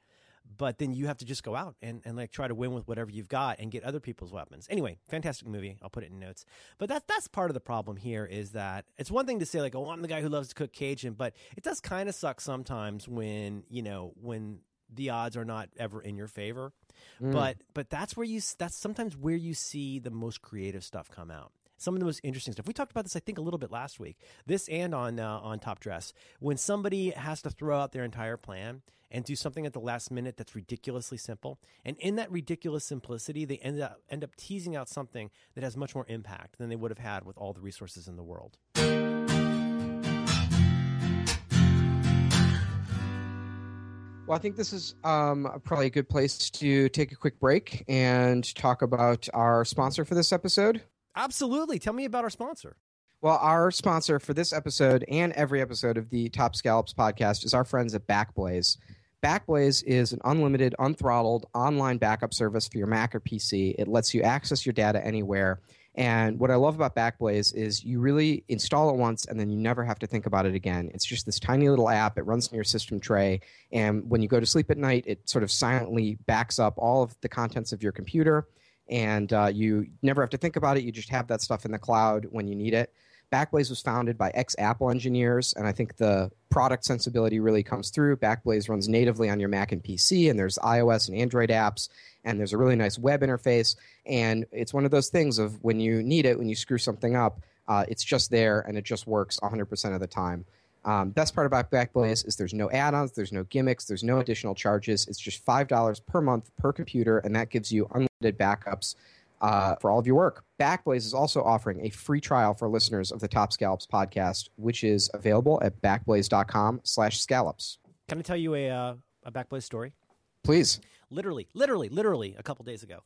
but then you have to just go out and, and like try to win with whatever you've got and get other people's weapons. Anyway, fantastic movie. I'll put it in notes. But that that's part of the problem here is that it's one thing to say like, oh, I'm the guy who loves to cook Cajun, but it does kind of suck sometimes when you know when the odds are not ever in your favor. Mm. But but that's where you that's sometimes where you see the most creative stuff come out some of the most interesting stuff. We talked about this, I think, a little bit last week. This and on uh, on Top Dress, when somebody has to throw out their entire plan and do something at the last minute that's ridiculously simple, and in that ridiculous simplicity, they end up end up teasing out something that has much more impact than they would have had with all the resources in the world. Well, I think this is um, probably a good place to take a quick break and talk about our sponsor for this episode. Absolutely. Tell me about our sponsor. Well, our sponsor for this episode and every episode of the Top Scallops podcast is our friends at Backblaze. Backblaze is an unlimited, unthrottled online backup service for your Mac or PC. It lets you access your data anywhere. And what I love about Backblaze is you really install it once and then you never have to think about it again. It's just this tiny little app. It runs on your system tray. And when you go to sleep at night, it sort of silently backs up all of the contents of your computer. And uh, you never have to think about it. You just have that stuff in the cloud when you need it. Backblaze was founded by ex Apple engineers, and I think the product sensibility really comes through. Backblaze runs natively on your Mac and PC, and there's iOS and Android apps, and there's a really nice web interface. And it's one of those things of when you need it, when you screw something up, uh, it's just there and it just works 100% of the time. Um, best part about Backblaze is there's no add-ons, there's no gimmicks, there's no additional charges. It's just five dollars per month per computer, and that gives you unlimited backups uh, for all of your work. Backblaze is also offering a free trial for listeners of the Top Scallops podcast, which is available at backblaze.com slash scallops. Can I tell you a, uh, a Backblaze story? Please. Literally, literally, literally a couple days ago,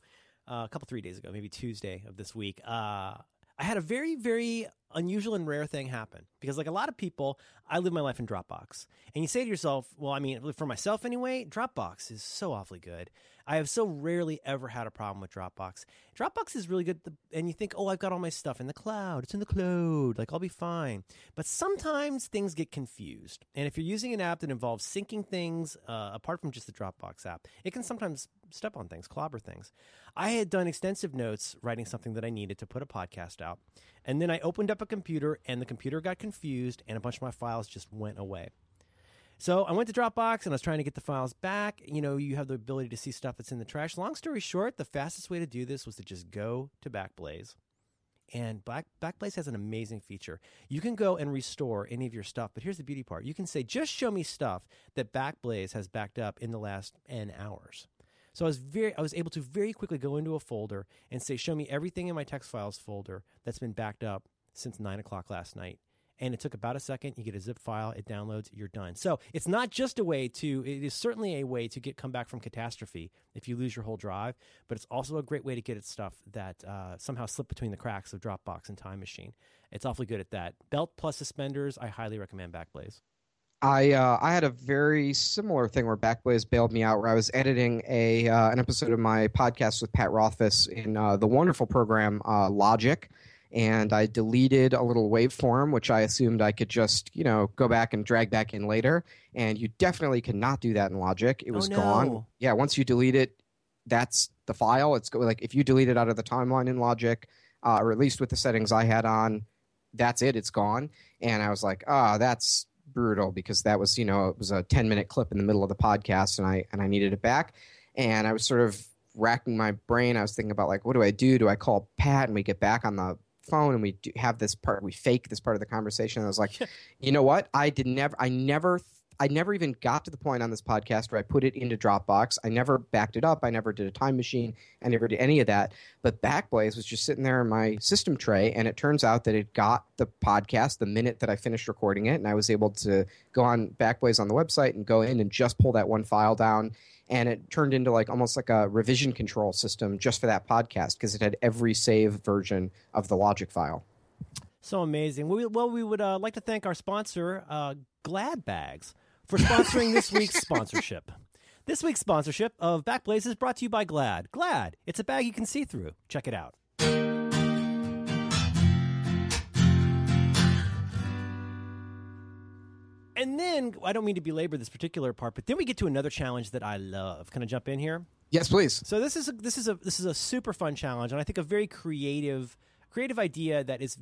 uh, a couple, three days ago, maybe Tuesday of this week, uh, I had a very, very unusual and rare thing happen because, like a lot of people, I live my life in Dropbox. And you say to yourself, well, I mean, for myself anyway, Dropbox is so awfully good. I have so rarely ever had a problem with Dropbox. Dropbox is really good, and you think, oh, I've got all my stuff in the cloud. It's in the cloud. Like, I'll be fine. But sometimes things get confused. And if you're using an app that involves syncing things uh, apart from just the Dropbox app, it can sometimes step on things, clobber things. I had done extensive notes writing something that I needed to put a podcast out. And then I opened up a computer, and the computer got confused, and a bunch of my files just went away. So I went to Dropbox and I was trying to get the files back. You know, you have the ability to see stuff that's in the trash. Long story short, the fastest way to do this was to just go to Backblaze. And Backblaze has an amazing feature. You can go and restore any of your stuff, but here's the beauty part. You can say, just show me stuff that Backblaze has backed up in the last N hours. So I was very I was able to very quickly go into a folder and say, show me everything in my text files folder that's been backed up since nine o'clock last night and it took about a second. You get a zip file, it downloads, you're done. So it's not just a way to, it is certainly a way to get come back from catastrophe if you lose your whole drive, but it's also a great way to get at stuff that uh, somehow slipped between the cracks of Dropbox and Time Machine. It's awfully good at that. Belt plus suspenders, I highly recommend Backblaze. I uh, I had a very similar thing where Backblaze bailed me out, where I was editing a uh, an episode of my podcast with Pat Rothfuss in uh, the wonderful program uh, Logic, and I deleted a little waveform, which I assumed I could just, you know, go back and drag back in later. And you definitely cannot do that in Logic. It was oh, no. gone. Yeah, once you delete it, that's the file. It's go- like if you delete it out of the timeline in Logic, uh, or at least with the settings I had on, that's it. It's gone. And I was like, ah, oh, that's brutal because that was, you know, it was a 10 minute clip in the middle of the podcast, and I and I needed it back. And I was sort of racking my brain. I was thinking about like, what do I do? Do I call Pat and we get back on the phone and we do have this part we fake this part of the conversation. And I was like, you know what? I did never I never I never even got to the point on this podcast where I put it into Dropbox. I never backed it up. I never did a time machine. I never did any of that. But Backblaze was just sitting there in my system tray, and it turns out that it got the podcast the minute that I finished recording it, and I was able to go on Backblaze on the website and go in and just pull that one file down and it turned into like almost like a revision control system just for that podcast because it had every save version of the logic file. So amazing. Well, we, well, we would uh, like to thank our sponsor, uh, Glad Bags, for sponsoring this week's sponsorship. This week's sponsorship of Backblaze is brought to you by Glad. Glad, it's a bag you can see through. Check it out. And then I don't mean to belabor this particular part, but then we get to another challenge that I love. Can I jump in here? Yes, please. So this is a, this is a this is a super fun challenge, and I think a very creative creative idea that is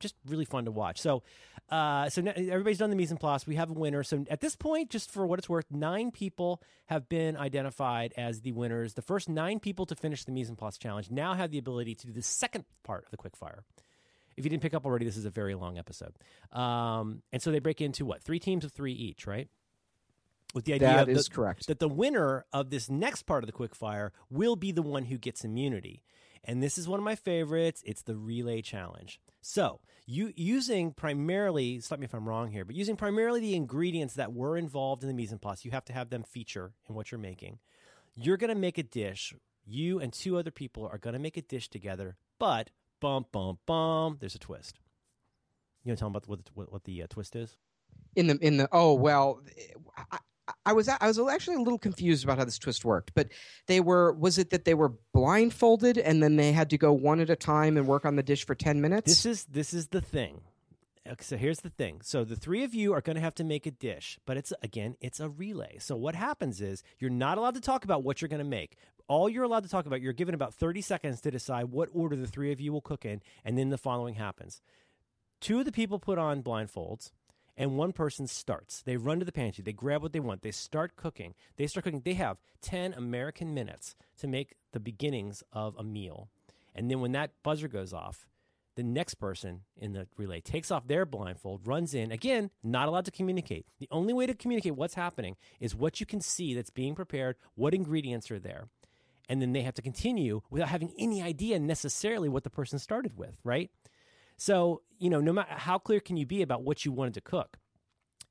just really fun to watch. So, uh, so everybody's done the mise en place. We have a winner. So at this point, just for what it's worth, nine people have been identified as the winners. The first nine people to finish the mise en place challenge now have the ability to do the second part of the quick fire. If you didn't pick up already, this is a very long episode. Um, and so they break into what three teams of three each, right? With the idea that is the, correct that the winner of this next part of the quickfire will be the one who gets immunity. And this is one of my favorites. It's the relay challenge. So, you using primarily, stop me if I'm wrong here, but using primarily the ingredients that were involved in the mise en place, you have to have them feature in what you're making. You're going to make a dish. You and two other people are going to make a dish together, but bum bum bum. There's a twist. You want to tell them about what the, what, what the uh, twist is? In the in the oh well, I, I was I was actually a little confused about how this twist worked. But they were was it that they were blindfolded and then they had to go one at a time and work on the dish for ten minutes? This is this is the thing. So here's the thing. So the three of you are going to have to make a dish, but it's again, it's a relay. So what happens is you're not allowed to talk about what you're going to make. All you're allowed to talk about, you're given about 30 seconds to decide what order the three of you will cook in, and then the following happens. Two of the people put on blindfolds, and one person starts. They run to the pantry, they grab what they want, they start cooking. They start cooking. They have 10 American minutes to make the beginnings of a meal. And then when that buzzer goes off, the next person in the relay takes off their blindfold, runs in. Again, not allowed to communicate. The only way to communicate what's happening is what you can see that's being prepared, what ingredients are there. And then they have to continue without having any idea necessarily what the person started with, right? So, you know, no matter how clear can you be about what you wanted to cook?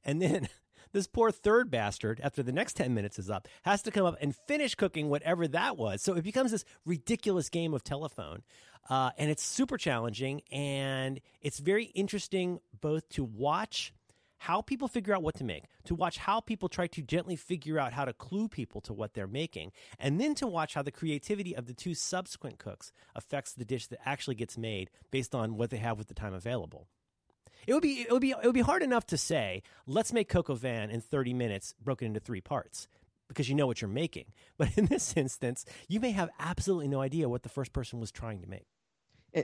And then this poor third bastard, after the next 10 minutes is up, has to come up and finish cooking whatever that was. So it becomes this ridiculous game of telephone. Uh, and it's super challenging. And it's very interesting both to watch how people figure out what to make, to watch how people try to gently figure out how to clue people to what they're making, and then to watch how the creativity of the two subsequent cooks affects the dish that actually gets made based on what they have with the time available. It would be it would be it would be hard enough to say, let's make coq au vin in 30 minutes broken into three parts because you know what you're making. But in this instance, you may have absolutely no idea what the first person was trying to make.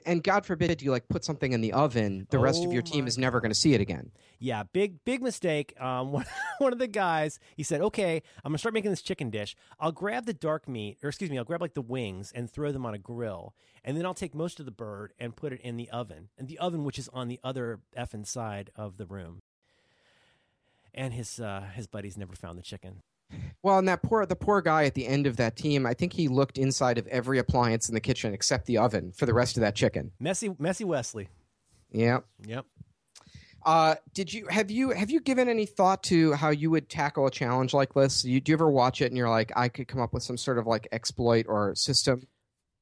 And, God forbid you like put something in the oven, the rest of Oh your team is never going to see it again. Yeah, big big mistake. Um, one, one of the guys he said, "Okay, I'm gonna start making this chicken dish. I'll grab the dark meat, or excuse me, I'll grab like the wings and throw them on a grill, and then I'll take most of the bird and put it in the oven, and the oven which is on the other effing side of the room." And his uh, his buddies never found the chicken. Well, and that poor the poor guy at the end of that team, I think he looked inside of every appliance in the kitchen except the oven for the rest of that chicken. Messy Messy Wesley. Yeah. Yep. Uh, did you have you have you given any thought to how you would tackle a challenge like this? You, do you ever watch it and you're like, I could come up with some sort of like exploit or system?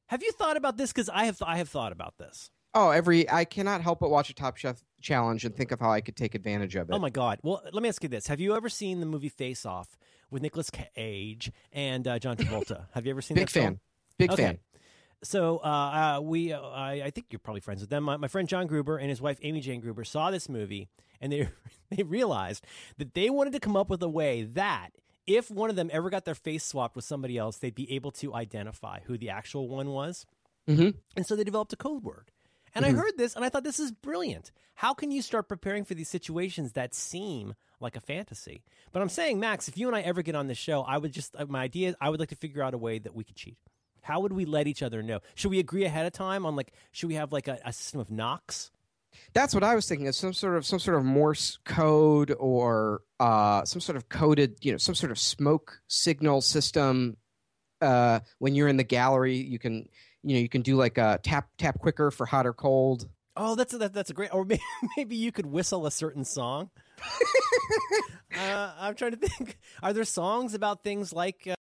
Have you thought about this? Because I have I have thought about this. Oh, every I cannot help but watch a Top Chef challenge and think of how I could take advantage of it. Oh my God! Well, let me ask you this: Have you ever seen the movie Face Off with Nicolas Cage and uh, John Travolta? Have you ever seen Big that film? fan. Big Okay. fan. So uh, uh, we, uh, I, I think you're probably friends with them. My, my friend John Gruber and his wife Amy Jane Gruber saw this movie, and they they realized that they wanted to come up with a way that if one of them ever got their face swapped with somebody else, they'd be able to identify who the actual one was. Mhm. And so they developed a code word. And I heard this, and I thought this is brilliant. How can you start preparing for these situations that seem like a fantasy? But I'm saying, Max, if you and I ever get on this show, I would just uh, my idea. I would like to figure out a way that we could cheat. How would we let each other know? Should we agree ahead of time on like? Should we have like a, a system of knocks? That's what I was thinking. Of some sort of some sort of Morse code or uh, some sort of coded, you know, some sort of smoke signal system. Uh, when you're in the gallery, you can, you know, you can do like a tap tap quicker for hot or cold. Oh, that's a, that, that's a great. Or maybe, maybe you could whistle a certain song. uh, I'm trying to think. Are there songs about things like uh,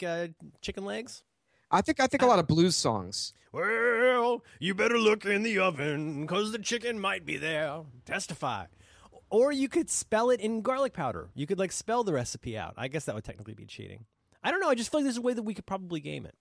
like, uh, chicken legs? I think I think a lot of blues songs. Well, you better look in the oven because the chicken might be there. Testify. Or you could spell it in garlic powder. You could like spell the recipe out. I guess that would technically be cheating. I don't know. I just feel like there's a way that we could probably game it.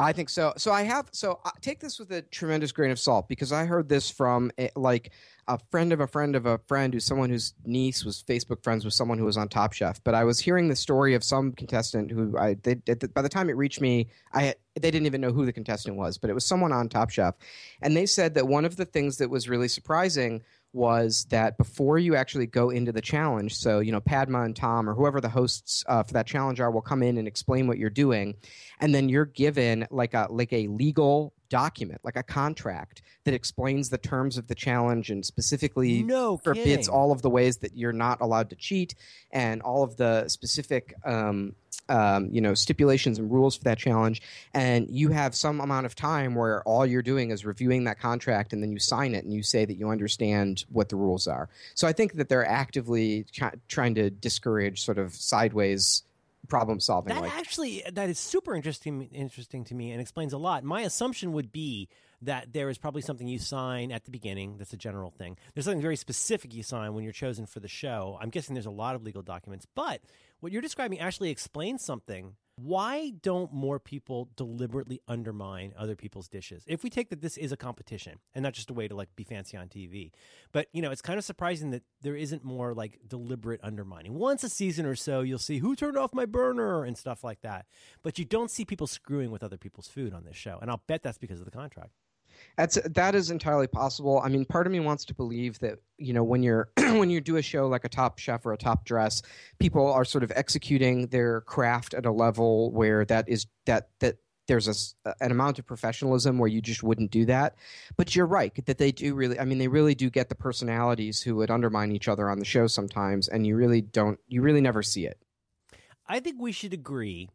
I think so. So I have. So uh, take this with a tremendous grain of salt because I heard this from a, like a friend of a friend of a friend who's someone whose niece was Facebook friends with someone who was on Top Chef. But I was hearing the story of some contestant who I they, they, by the time it reached me, I had, they didn't even know who the contestant was, but it was someone on Top Chef, and they said that one of the things that was really surprising was that before you actually go into the challenge, so you know Padma and Tom or whoever the hosts uh, for that challenge are will come in and explain what you're doing, and then you're given like a like a legal document, like a contract that explains the terms of the challenge and specifically No forbids kidding. all of the ways that you're not allowed to cheat and all of the specific um, um, you know stipulations and rules for that challenge and you have some amount of time where all you're doing is reviewing that contract and then you sign it and you say that you understand what the rules are so i think that they're actively try- trying to discourage sort of sideways problem solving That like actually that is super interesting interesting to me and explains a lot. My assumption would be that there is probably something you sign at the beginning that's a general thing. There's something very specific you sign when you're chosen for the show. I'm guessing there's a lot of legal documents, but what you're describing actually explains something. Why don't more people deliberately undermine other people's dishes? If we take that this is a competition and not just a way to like be fancy on TV, but you know, it's kind of surprising that there isn't more like deliberate undermining. Once a season or so, you'll see who turned off my burner and stuff like that, but you don't see people screwing with other people's food on this show, and I'll bet that's because of the contract. That's that is entirely possible. I mean, part of me wants to believe that you know when you're when you do a show like a Top Chef or a Top Dress, people are sort of executing their craft at a level where that is that that there's a, an amount of professionalism where you just wouldn't do that. But you're right that they do really. I mean, they really do get the personalities who would undermine each other on the show sometimes, and you really don't. You really never see it. I think we should agree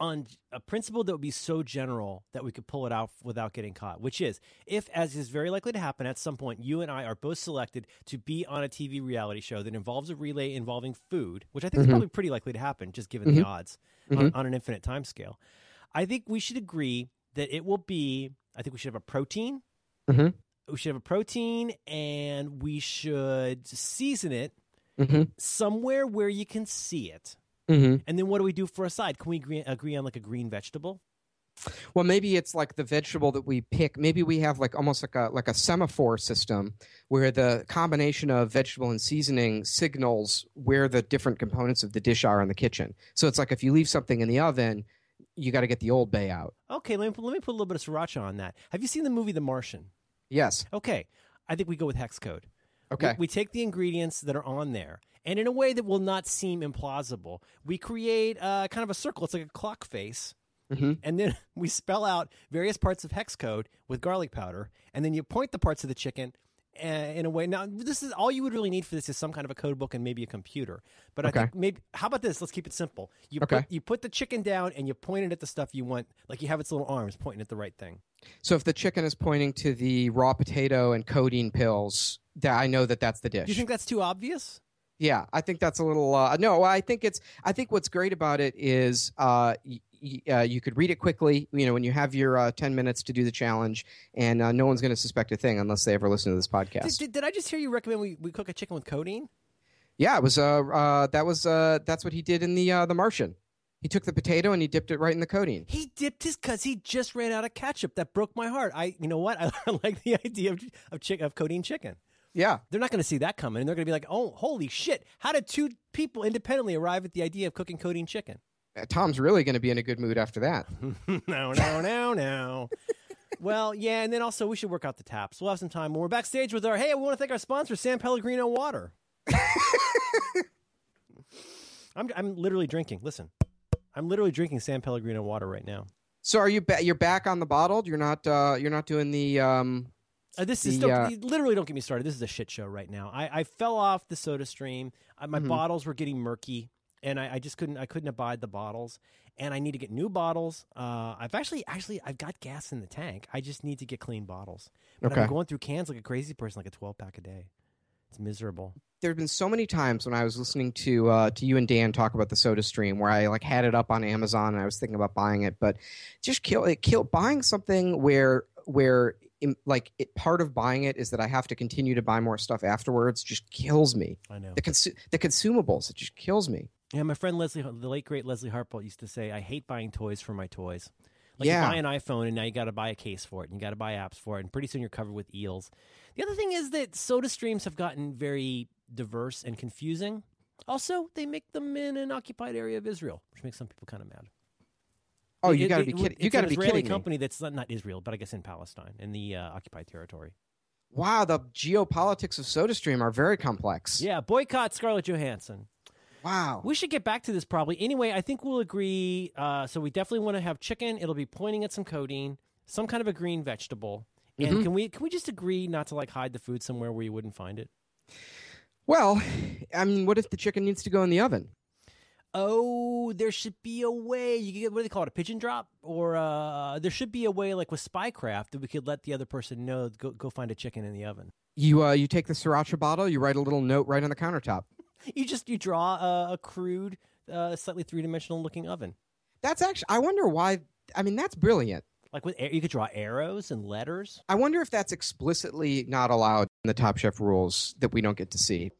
on a principle that would be so general that we could pull it out without getting caught, which is if, as is very likely to happen at some point, you and I are both selected to be on a TV reality show that involves a relay involving food, which I think Mhm. is probably pretty likely to happen just given the Mhm. odds on, Mhm. on an infinite time scale. I think we should agree that it will be, I think we should have a protein. Mhm. We should have a protein and we should season it hmm somewhere where you can see it. Hmm And then what do we do for a side? Can we agree, agree on like a green vegetable? Well, maybe it's like the vegetable that we pick. Maybe we have like almost like a like a semaphore system where the combination of vegetable and seasoning signals where the different components of the dish are in the kitchen. So it's like if you leave something in the oven, you got to get the Old Bay out. Okay, let me put, let me put a little bit of sriracha on that. Have you seen the movie The Martian? Yes. Okay, I think we go with hex code. We- Okay. We, take the ingredients that are on there, and in a way that will not seem implausible, we create uh, kind of a circle. It's like a clock face, hmm and then we spell out various parts of hex code with garlic powder, and then you point the parts of the chicken. Uh, in a way, now this is all you would really need for this is some kind of a code book and maybe a computer. But I think maybe how about this? Let's keep it simple. You Okay. put you put the chicken down and you point it at the stuff you want, like you have its little arms pointing at the right thing. So if the chicken is pointing to the raw potato and codeine pills, that I know that that's the dish. Do you think that's too obvious? Yeah, I think that's a little. Uh, no, I think it's. I think what's great about it is uh, y- y- uh, you could read it quickly. You know, when you have your uh, ten minutes to do the challenge, and uh, no one's going to suspect a thing unless they ever listen to this podcast. did, did I just hear you recommend we, we cook a chicken with codeine? yeah, it was. Uh, uh, that was. Uh, that's what he did in the uh, the Martian. He took the potato and he dipped it right in the codeine. He dipped his because he just ran out of ketchup. That broke my heart. I, you know what? I, like the idea of of, chick, of codeine chicken. Yeah, They're not going to see that coming, and they're going to be like, "Oh, holy shit! How did two people independently arrive at the idea of cooking codeine chicken?" Uh, Tom's really going to be in a good mood after that. no, no, no, no. well, yeah, and then also we should work out the taps. We'll have some time when we're backstage with our. Hey, we want to thank our sponsor, San Pellegrino Water. I'm I'm literally drinking. Listen, I'm literally drinking San Pellegrino water right now. So are you? Ba- you're back on the bottled. You're not. Uh, you're not doing the. Um, Uh, this is The, still, uh, literally don't get me started. This is a shit show right now. I, I fell off the soda stream. I, my Mhm. bottles were getting murky, and I, I just couldn't I couldn't abide the bottles. And I need to get new bottles. Uh, I've actually actually I've got gas in the tank. I just need to get clean bottles. But Okay. I'm going through cans like a crazy person, like a 12 pack a day. It's miserable. there have been so many times when I was listening to uh, to you and Dan talk about the Soda Stream where I like had it up on Amazon and I was thinking about buying it, but just kill it. Kill buying something where where like it, part of buying it is that I have to continue to buy more stuff afterwards. Just kills me. I know. The consu- the consumables it just kills me. Yeah, my friend Leslie, the late great Leslie Harpold, used to say, "I hate buying toys for my toys." Like Yeah. you buy an iPhone and now you got to buy a case for it, and you got to buy apps for it, and pretty soon you're covered with eels. The other thing is that Soda streams have gotten very diverse and confusing. Also, they make them in an occupied area of Israel, which makes some people kind of mad. Oh, you got to be kidding! You got to be Israeli kidding me! company that's not, not Israel, but I guess in Palestine, in the uh, occupied territory. Wow, the geopolitics of SodaStream are very complex. Yeah, boycott Scarlett Johansson. Wow. We should get back to this probably. Anyway, I think we'll agree. Uh, so we definitely want to have chicken. It'll be pointing at some codeine, some kind of a green vegetable. And Mhm. can we can we just agree not to like hide the food somewhere where you wouldn't find it? Well, I mean, what if the chicken needs to go in the oven? Oh, there should be a way. You could get what do they call it, a pigeon drop, or uh, there should be a way, like with Spycraft, that we could let the other person know go go find a chicken in the oven. You uh, you take the sriracha bottle, you write a little note right on the countertop. You just you draw a, a crude, uh, slightly three dimensional looking oven. That's actually. I wonder why. I mean, that's brilliant. Like with air, you could draw arrows and letters. I wonder if that's explicitly not allowed in the Top Chef rules that we don't get to see.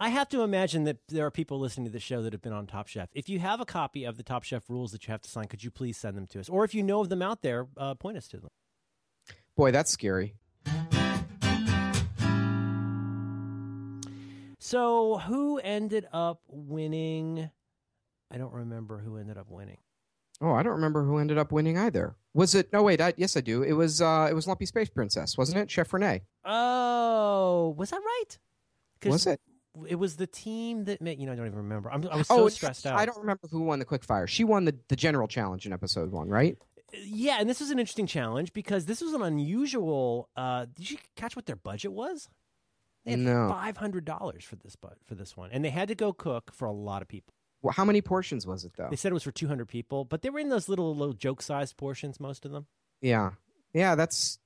I have to imagine that there are people listening to the show that have been on Top Chef. If you have a copy of the Top Chef rules that you have to sign, could you please send them to us? Or if you know of them out there, uh, point us to them. Boy, that's scary. So, who ended up winning? I don't remember who ended up winning. Oh, I don't remember who ended up winning either. Was it? No, wait. I, yes, I do. It was. Uh, it was Lumpy Space Princess, wasn't it? Chef Renee. Oh, was that right? Was it? It was the team that made. You know, I don't even remember. I'm, I was so oh, stressed out. I don't remember who won the quickfire. She won the, the general challenge in episode one, right? Yeah, and this was an interesting challenge because this was an unusual. Uh, did you catch what their budget was? They had No. five hundred dollars for this but for this one, and they had to go cook for a lot of people. Well, how many portions was it though? They said it was for two hundred people, but they were in those little little joke sized portions, most of them. Yeah, yeah. That's.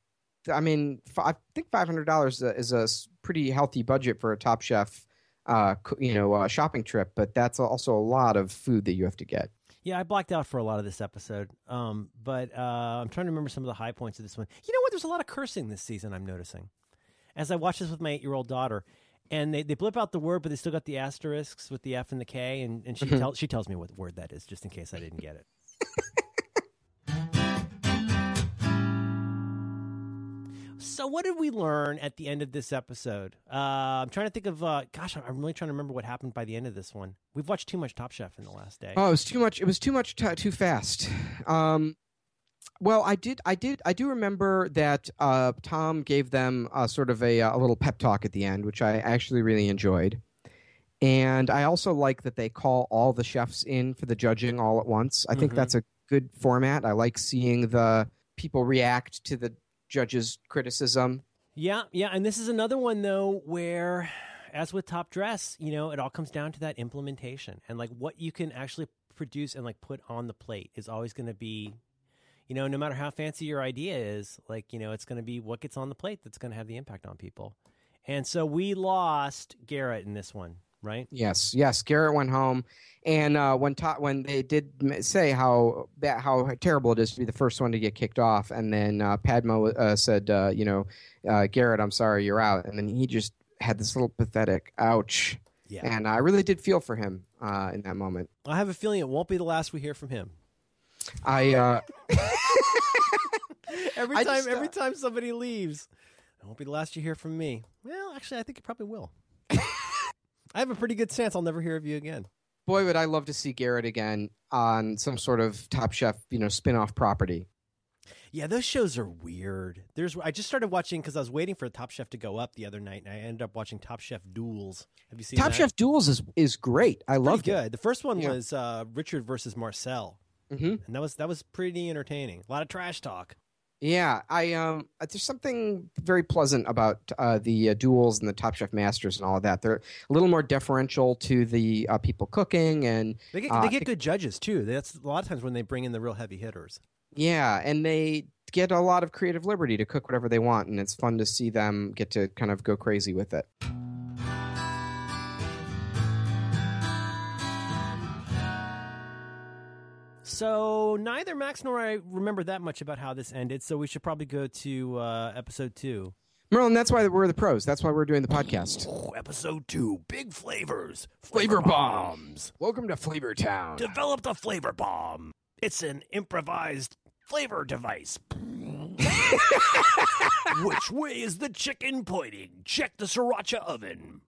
I mean, I think five hundred dollars is a pretty healthy budget for a Top Chef, uh, you know, uh, shopping trip. But that's also a lot of food that you have to get. Yeah, I blacked out for a lot of this episode, um, but uh, I'm trying to remember some of the high points of this one. You know what? There's a lot of cursing this season. I'm noticing as I watch this with my eight year old daughter, and they, they blip out the word, but they still got the asterisks with the F and the K, and, and she Mhm. tells she tells me what word that is, just in case I didn't get it. So, what did we learn at the end of this episode? Uh, I'm trying to think of. Uh, gosh, I'm really trying to remember what happened by the end of this one. We've watched too much Top Chef in the last day. Oh, it was too much. It was too much. T- too fast. Um, well, I did. I did. I do remember that uh, Tom gave them uh, sort of a, a little pep talk at the end, which I actually really enjoyed. And I also like that they call all the chefs in for the judging all at once. I think Mhm. that's a good format. I like seeing the people react to the judges' criticism. Yeah, yeah, and this is another one though where as with top dress, you know, it all comes down to that implementation and like what you can actually produce and like put on the plate is always going to be you know, no matter how fancy your idea is, like, you know, it's going to be what gets on the plate that's going to have the impact on people. And so we lost Garrett in this one, right? Yes, yes. Garrett went home, and uh, when ta- when they did say how how terrible it is to be the first one to get kicked off, and then uh, Padma uh, said, uh, you know, uh, Garrett, I'm sorry, you're out, and then he just had this little pathetic ouch, Yeah. and I really did feel for him uh, in that moment. I have a feeling it won't be the last we hear from him. I uh, Every time just, every time somebody leaves, it won't be the last you hear from me. Well, actually, I think it probably will. I have a pretty good sense I'll never hear of you again. boy, would I love to see Garrett again on some sort of Top Chef, you know, spin-off property. Yeah, those shows are weird. There's I just started watching because I was waiting for Top Chef to go up the other night, and I ended up watching Top Chef Duels. Have you seen Top that? Chef Duels is is great. I Pretty love it. good. The first one Yeah. was uh, Richard versus Marcel, hmm and that was that was pretty entertaining. A lot of trash talk. Yeah, I um, there's something very pleasant about uh, the uh, duels and the Top Chef Masters and all of that. They're a little more deferential to the uh, people cooking, and They get Uh, they get good judges too. That's a lot of times when they bring in the real heavy hitters. yeah, and they get a lot of creative liberty to cook whatever they want, and it's fun to see them get to kind of go crazy with it. So neither Max nor I remember that much about how this ended. So we should probably go to uh, episode two. Merlin, that's why we're the pros. That's why we're doing the podcast. Oh, episode two, big flavors, Flavor bombs. Welcome to Flavor Town. Develop the flavor bomb. It's an improvised flavor device. Which way is the chicken pointing? Check the sriracha oven.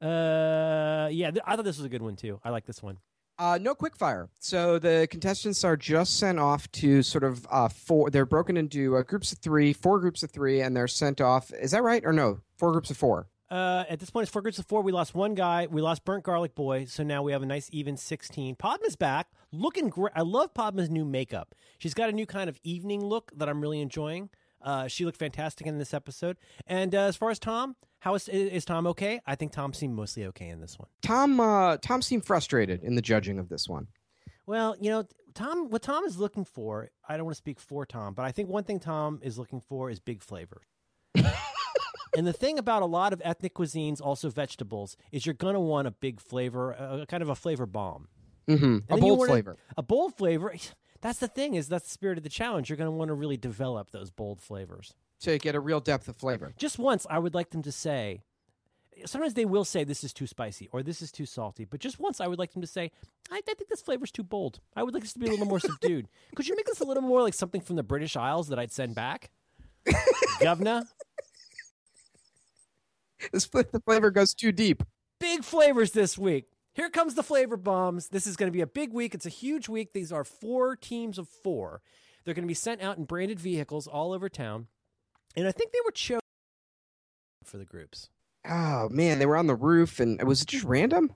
Uh, yeah, th- I thought this was a good one too. I like this one. Uh, no quickfire. So the contestants are just sent off to sort of uh, four. They're broken into uh, groups of three, four groups of three, and they're sent off. Is that right or no? Four groups of four. Uh, at this point, it's four groups of four. We lost one guy. We lost Burnt Garlic Boy. So now we have a nice even 16. Padma's back. Looking great. I love Padma's new makeup. She's got a new kind of evening look that I'm really enjoying. Uh, she looked fantastic in this episode. And uh, as far as Tom, how is, is Tom okay? I think Tom seemed mostly okay in this one. Tom. Uh, Tom seemed frustrated in the judging of this one. Well, you know, Tom. What Tom is looking for, I don't want to speak for Tom, but I think one thing Tom is looking for is big flavor. and the thing about a lot of ethnic cuisines, also vegetables, is you're gonna want a big flavor, a, kind of a flavor bomb, Mm-hmm. A bold flavor. a bold flavor. That's the thing is that's the spirit of the challenge. You're gonna want to really develop those bold flavors. To get a real depth of flavor. Just once, I would like them to say, sometimes they will say this is too spicy or this is too salty. But just once, I would like them to say, I, I think this flavor's too bold. I would like this to be a little more subdued. Could you make this a little more like something from the British Isles that I'd send back? Governor, This the flavor goes too deep. big flavors this week. Here comes the flavor bombs. This is going to be a big week. It's a huge week. These are four teams of four. They're going to be sent out in branded vehicles all over town. And I think they were chosen for the groups. Oh man, they were on the roof, and was it just random?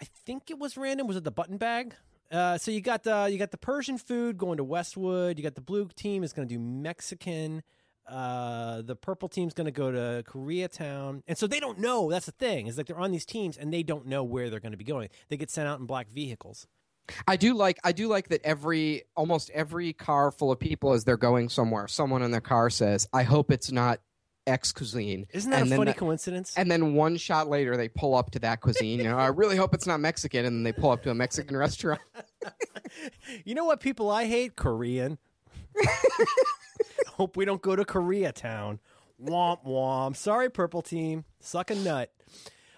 I think it was random. Was it the button bag? Uh, so you got the you got the Persian food going to Westwood. You got the blue team is going to do Mexican. Uh, the purple team's going to go to Koreatown, and so they don't know. That's the thing is like they're on these teams and they don't know where they're going to be going. They get sent out in black vehicles. I do like I do like that every almost every car full of people as they're going somewhere, someone in their car says, "I hope it's not X cuisine." Isn't that And a funny coincidence? And then one shot later, they pull up to that cuisine. You know, I really hope it's not Mexican, and then they pull up to a Mexican restaurant. you know what people I hate? Korean. Hope we don't go to Koreatown. Womp womp. Sorry, purple team. Suck a nut.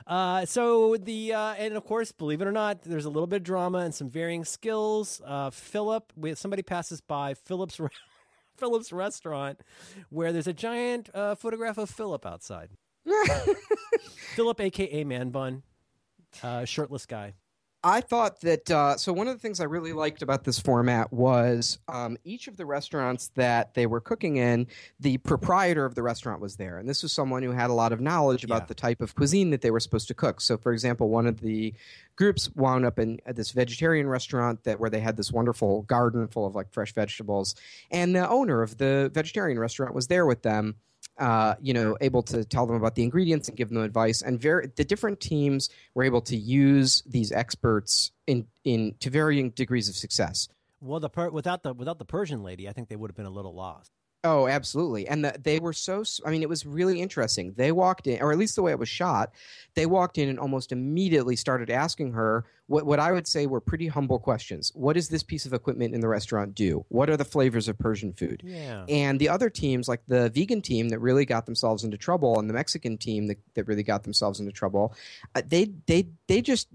Uh, so the uh, and of course, believe it or not, there's a little bit of drama and some varying skills. Uh, Philip, we, somebody passes by Philip's Philip's restaurant, where there's a giant uh, photograph of Philip outside. Philip, aka Man Bun, uh, shirtless guy. I thought that uh, so one of the things I really liked about this format was um, each of the restaurants that they were cooking in, the proprietor of the restaurant was there, and this was someone who had a lot of knowledge about Yeah. the type of cuisine that they were supposed to cook. So, for example, one of the groups wound up in at this vegetarian restaurant that where they had this wonderful garden full of like fresh vegetables, and the owner of the vegetarian restaurant was there with them uh, you know, able to tell them about the ingredients and give them advice. And very, the different teams were able to use these experts in in to varying degrees of success. Well, the per- without the without the Persian lady, I think they would have been a little lost. Oh, absolutely. And the, they were so, I mean, it was really interesting. They walked in, or at least the way it was shot, they walked in and almost immediately started asking her what, what I would say were pretty humble questions. What does this piece of equipment in the restaurant do? What are the flavors of Persian food? Yeah. And the other teams, like the vegan team that really got themselves into trouble, and the Mexican team that, that really got themselves into trouble, uh, they they they just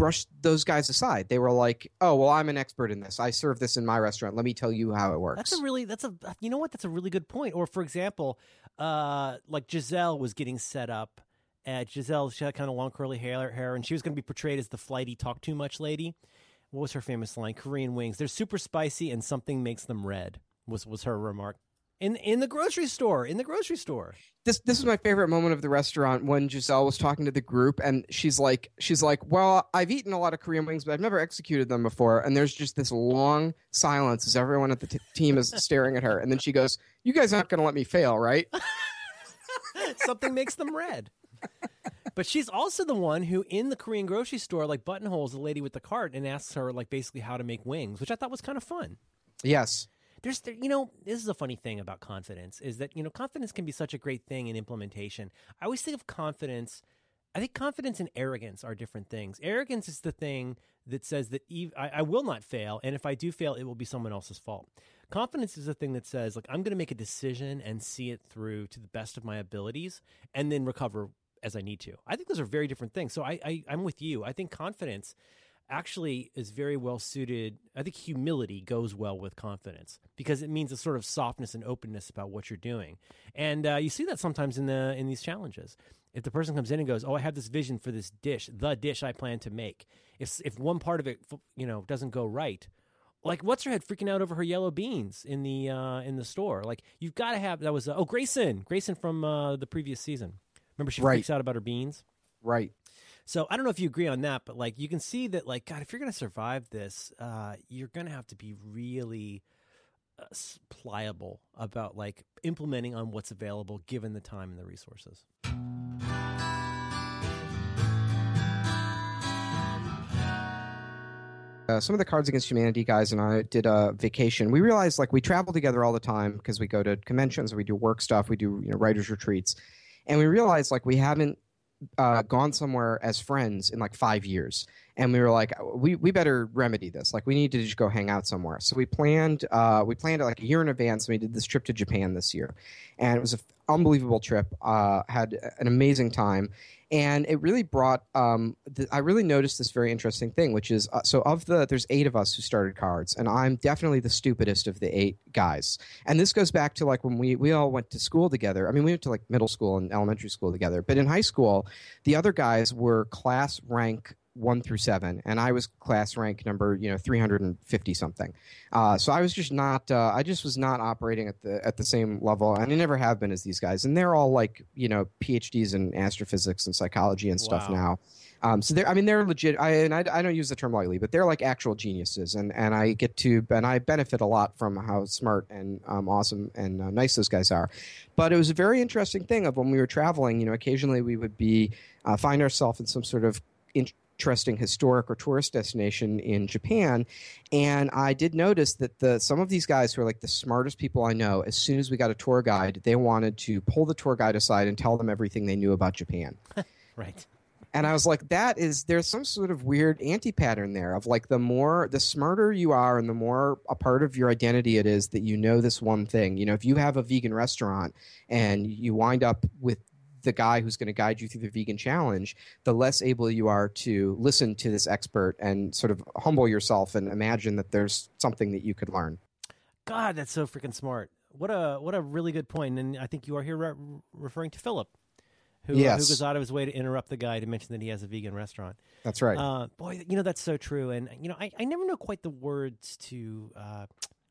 brushed those guys aside. They were like, "Oh, well, I'm an expert in this. I serve this in my restaurant. Let me tell you how it works." That's a really that's a you know what that's a really good point. Or for example, uh, like Giselle was getting set up. At Giselle, she had kind of long curly hair, hair, and she was going to be portrayed as the flighty, talk too much lady. What was her famous line? Korean wings. They're super spicy, and something makes them red. Was was her remark in in the grocery store? In the grocery store. this this is my favorite moment of the restaurant when Giselle was talking to the group and she's like she's like, "Well, I've eaten a lot of Korean wings, but I've never executed them before." And there's just this long silence as everyone at the t- team is staring at her, and then she goes, "You guys aren't going to let me fail, right?" something makes them red. But she's also the one who, in the Korean grocery store, like buttonholes the lady with the cart and asks her, like, basically how to make wings, which I thought was kind of fun. yes. There's, there, you know, this is a funny thing about confidence is that you know confidence can be such a great thing in implementation. I always think of confidence. I think confidence and arrogance are different things. Arrogance is the thing that says that ev- I, I will not fail, and if I do fail, it will be someone else's fault. Confidence is the thing that says, like, I'm going to make a decision and see it through to the best of my abilities, and then recover as I need to. I think those are very different things. So I, I I'm with you. I think confidence actually is very well suited. I think humility goes well with confidence because it means a sort of softness and openness about what you're doing, and uh, you see that sometimes in the in these challenges. If the person comes in and goes, "Oh, I have this vision for this dish, the dish I plan to make," if if one part of it, you know, doesn't go right, like what's her head freaking out over her yellow beans in the uh, in the store? Like you've got to have that was uh, oh Grayson, Grayson from uh, the previous season. Remember she Right. freaks out about her beans. Right. So I don't know if you agree on that, but like you can see that, like God, if you're going to survive this, uh, you're going to have to be really uh, pliable about like implementing on what's available given the time and the resources. uh, some of the Cards Against Humanity guys and I did a vacation. We realized like we travel together all the time because we go to conventions, we do work stuff, we do you know writers retreats, and we realized like we haven't uh, gone somewhere as friends in like five years. And we were like, we we better remedy this. Like, we need to just go hang out somewhere. So we planned uh, we planned it like a year in advance. And we did this trip to Japan this year, and it was an unbelievable trip. Uh, had an amazing time, and it really brought. Um, the, I really noticed this very interesting thing, which is uh, so of the there's eight of us who started cards, and I'm definitely the stupidest of the eight guys. And this goes back to like when we we all went to school together. I mean, we went to like middle school and elementary school together, but in high school, the other guys were class rank one through seven, and I was class rank number you know three hundred and fifty something. Uh, so I was just not. Uh, I just was not operating at the at the same level, and I never have been as these guys. And they're all like you know PhDs in astrophysics and psychology and stuff Wow. now. Um, so they're, I mean, they're legit. I, and I, I don't use the term lightly, but they're like actual geniuses, and, and I get to, and I benefit a lot from how smart and um, awesome and uh, nice those guys are. But it was a very interesting thing of when we were traveling. You know, occasionally we would be uh, find ourselves in some sort of interesting historic or tourist destination in Japan, and I did notice that the some of these guys who are like the smartest people I know, as soon as we got a tour guide, they wanted to pull the tour guide aside and tell them everything they knew about Japan. Right. And I was like, that is, there's some sort of weird anti pattern there of like the more, the smarter you are and the more a part of your identity it is that you know this one thing. You know, if you have a vegan restaurant and you wind up with the guy who's going to guide you through the vegan challenge, the less able you are to listen to this expert and sort of humble yourself and imagine that there's something that you could learn. God, that's so freaking smart. What a what a really good point. And I think you are here re- referring to Philip, who, Yes. who goes out of his way to interrupt the guy to mention that he has a vegan restaurant. That's right. Uh, boy, you know that's so true. And you know, I, I never know quite the words to uh,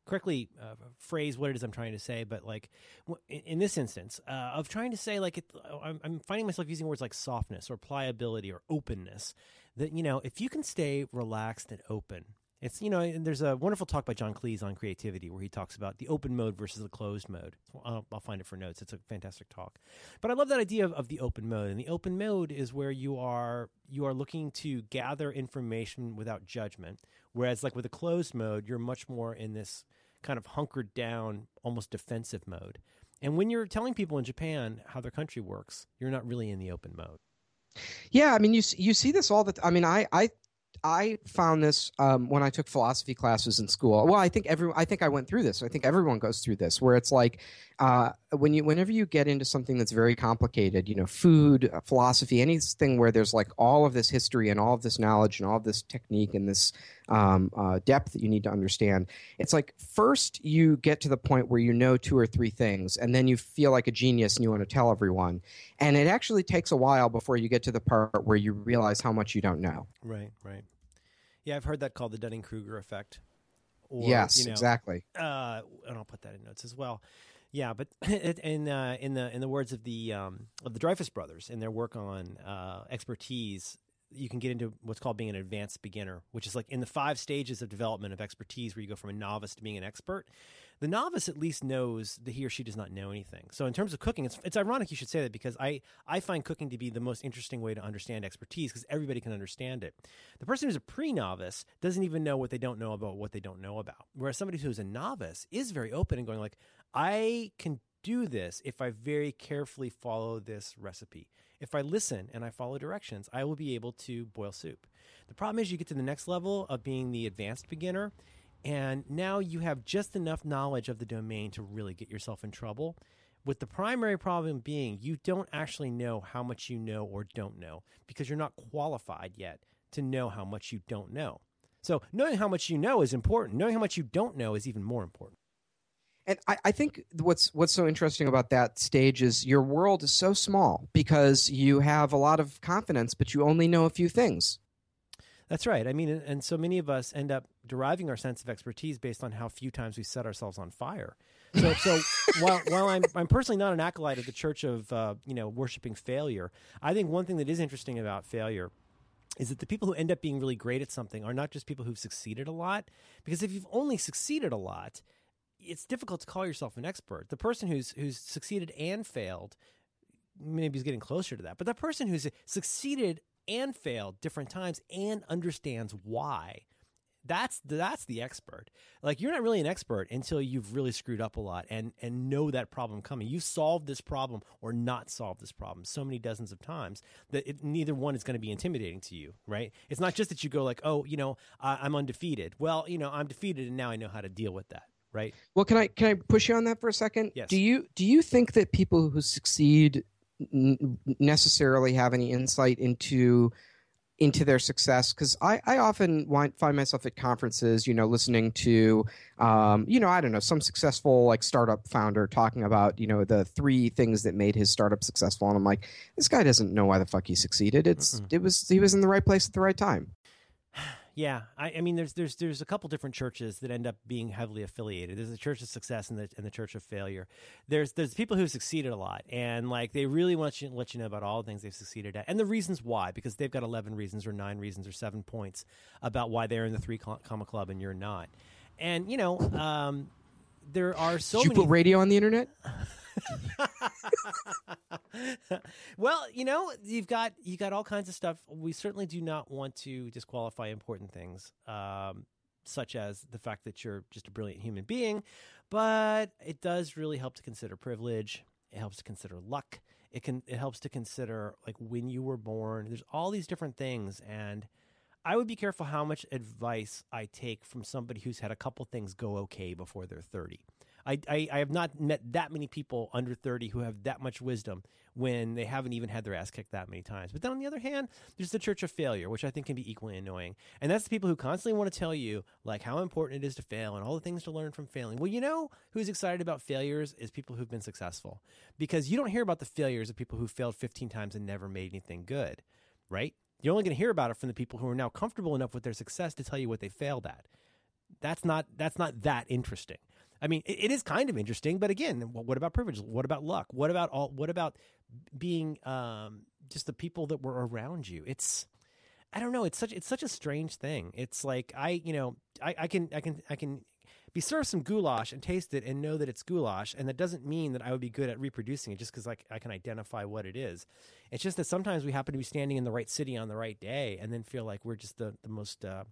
correctly uh, phrase what it is I'm trying to say. But like w- in, this instance, uh, of trying to say like it, I'm, I'm finding myself using words like softness or pliability or openness. That you know, if you can stay relaxed and open. It's you know, and there's a wonderful talk by John Cleese on creativity where he talks about the open mode versus the closed mode. I'll, find it for notes. It's a fantastic talk. But I love that idea of, of the open mode. And the open mode is where you are you are looking to gather information without judgment. Whereas like with a closed mode, you're much more in this kind of hunkered down, almost defensive mode. And when you're telling people in Japan how their country works, you're not really in the open mode. Yeah, I mean, you you see this all the. I mean, I I I found this um, when I took philosophy classes in school. Well, I think every I think I went through this. I think everyone goes through this, where it's like uh, when you whenever you get into something that's very complicated, you know, food, uh, philosophy, anything where there's like all of this history and all of this knowledge and all of this technique and this um, uh, depth that you need to understand. It's like first you get to the point where you know two or three things, and then you feel like a genius and you want to tell everyone. And it actually takes a while before you get to the part where you realize how much you don't know. Right, right. Yeah, I've heard that called the Dunning Kruger effect. Or, yes, you know, exactly. uh, and I'll put that in notes as well. Yeah, but in uh, in the in the words of the um, of the Dreyfus brothers in their work on uh, expertise, you can get into what's called being an advanced beginner, which is like in the five stages of development of expertise, where you go from a novice to being an expert. The novice at least knows that he or she does not know anything. So in terms of cooking, it's it's ironic you should say that because I I find cooking to be the most interesting way to understand expertise because everybody can understand it. The person who's a pre-novice doesn't even know what they don't know about what they don't know about. Whereas somebody who's a novice is very open and going like, I can do this if I very carefully follow this recipe. If I listen and I follow directions, I will be able to boil soup. The problem is you get to the next level of being the advanced beginner and now you have just enough knowledge of the domain to really get yourself in trouble. With the primary problem being you don't actually know how much you know or don't know because you're not qualified yet to know how much you don't know. So, knowing how much you know is important. Knowing how much you don't know is even more important. And I, I think what's what's so interesting about that stage is your world is so small because you have a lot of confidence, but you only know a few things. That's right. I mean, and- so many of us end up deriving our sense of expertise based on how few times we set ourselves on fire. So, so while while I'm I'm personally not an acolyte of the Church of uh, you know worshiping failure, I think one thing that is interesting about failure is that the people who end up being really great at something are not just people who've succeeded a lot. Because if you've only succeeded a lot, it's difficult to call yourself an expert. The person who's who's succeeded and failed maybe is getting closer to that. But the person who's succeeded and failed different times and understands why, That's that's the expert. Like you're not really an expert until you've really screwed up a lot and and know that problem coming. You solved this problem or not solved this problem so many dozens of times that it, neither one is going to be intimidating to you, right? It's not just that you go like, oh, you know, I, I'm undefeated. Well, you know, I'm defeated, and now I know how to deal with that, right? Well, can I can I push you on that for a second? Yes. Do you do you think that people who succeed n- necessarily have any insight into into their success because I, I often wind, find myself at conferences you know listening to um, you know i don't know some successful like startup founder talking about you know the three things that made his startup successful and i'm like this guy doesn't know why the fuck he succeeded it's Mm-mm. it was he was in the right place at the right time Yeah, I, I mean, there's there's there's a couple different churches that end up being heavily affiliated. There's the Church of Success and the and the Church of Failure. There's there's people who succeeded a lot, and like they really want you let you know about all the things they've succeeded at and the reasons why, because they've got eleven reasons or nine reasons or seven points about why they're in the three comma club and you're not. And you know, um, there are so Did you many put radio on the internet well, you know, you've got you got all kinds of stuff. We certainly do not want to disqualify important things, um, such as the fact that you're just a brilliant human being, but it does really help to consider privilege. It helps to consider luck. It can it helps to consider like when you were born. There's all these different things, and I would be careful how much advice I take from somebody who's had a couple things go okay before they're 30. I, I, I have not met that many people under 30 who have that much wisdom when they haven't even had their ass kicked that many times. But then on the other hand, there's the church of failure, which I think can be equally annoying. And that's the people who constantly want to tell you like how important it is to fail and all the things to learn from failing. Well, you know who's excited about failures is people who've been successful. Because you don't hear about the failures of people who failed 15 times and never made anything good, right? You're only going to hear about it from the people who are now comfortable enough with their success to tell you what they failed at. That's not that's not that interesting. I mean, it, it is kind of interesting, but again, what about privilege? What about luck? What about all? What about being um, just the people that were around you? It's I don't know. It's such it's such a strange thing. It's like I you know I, I can I can I can be served some goulash and taste it and know that it's goulash, and that doesn't mean that I would be good at reproducing it just because like I can identify what it is. It's just that sometimes we happen to be standing in the right city on the right day, and then feel like we're just the the most uh,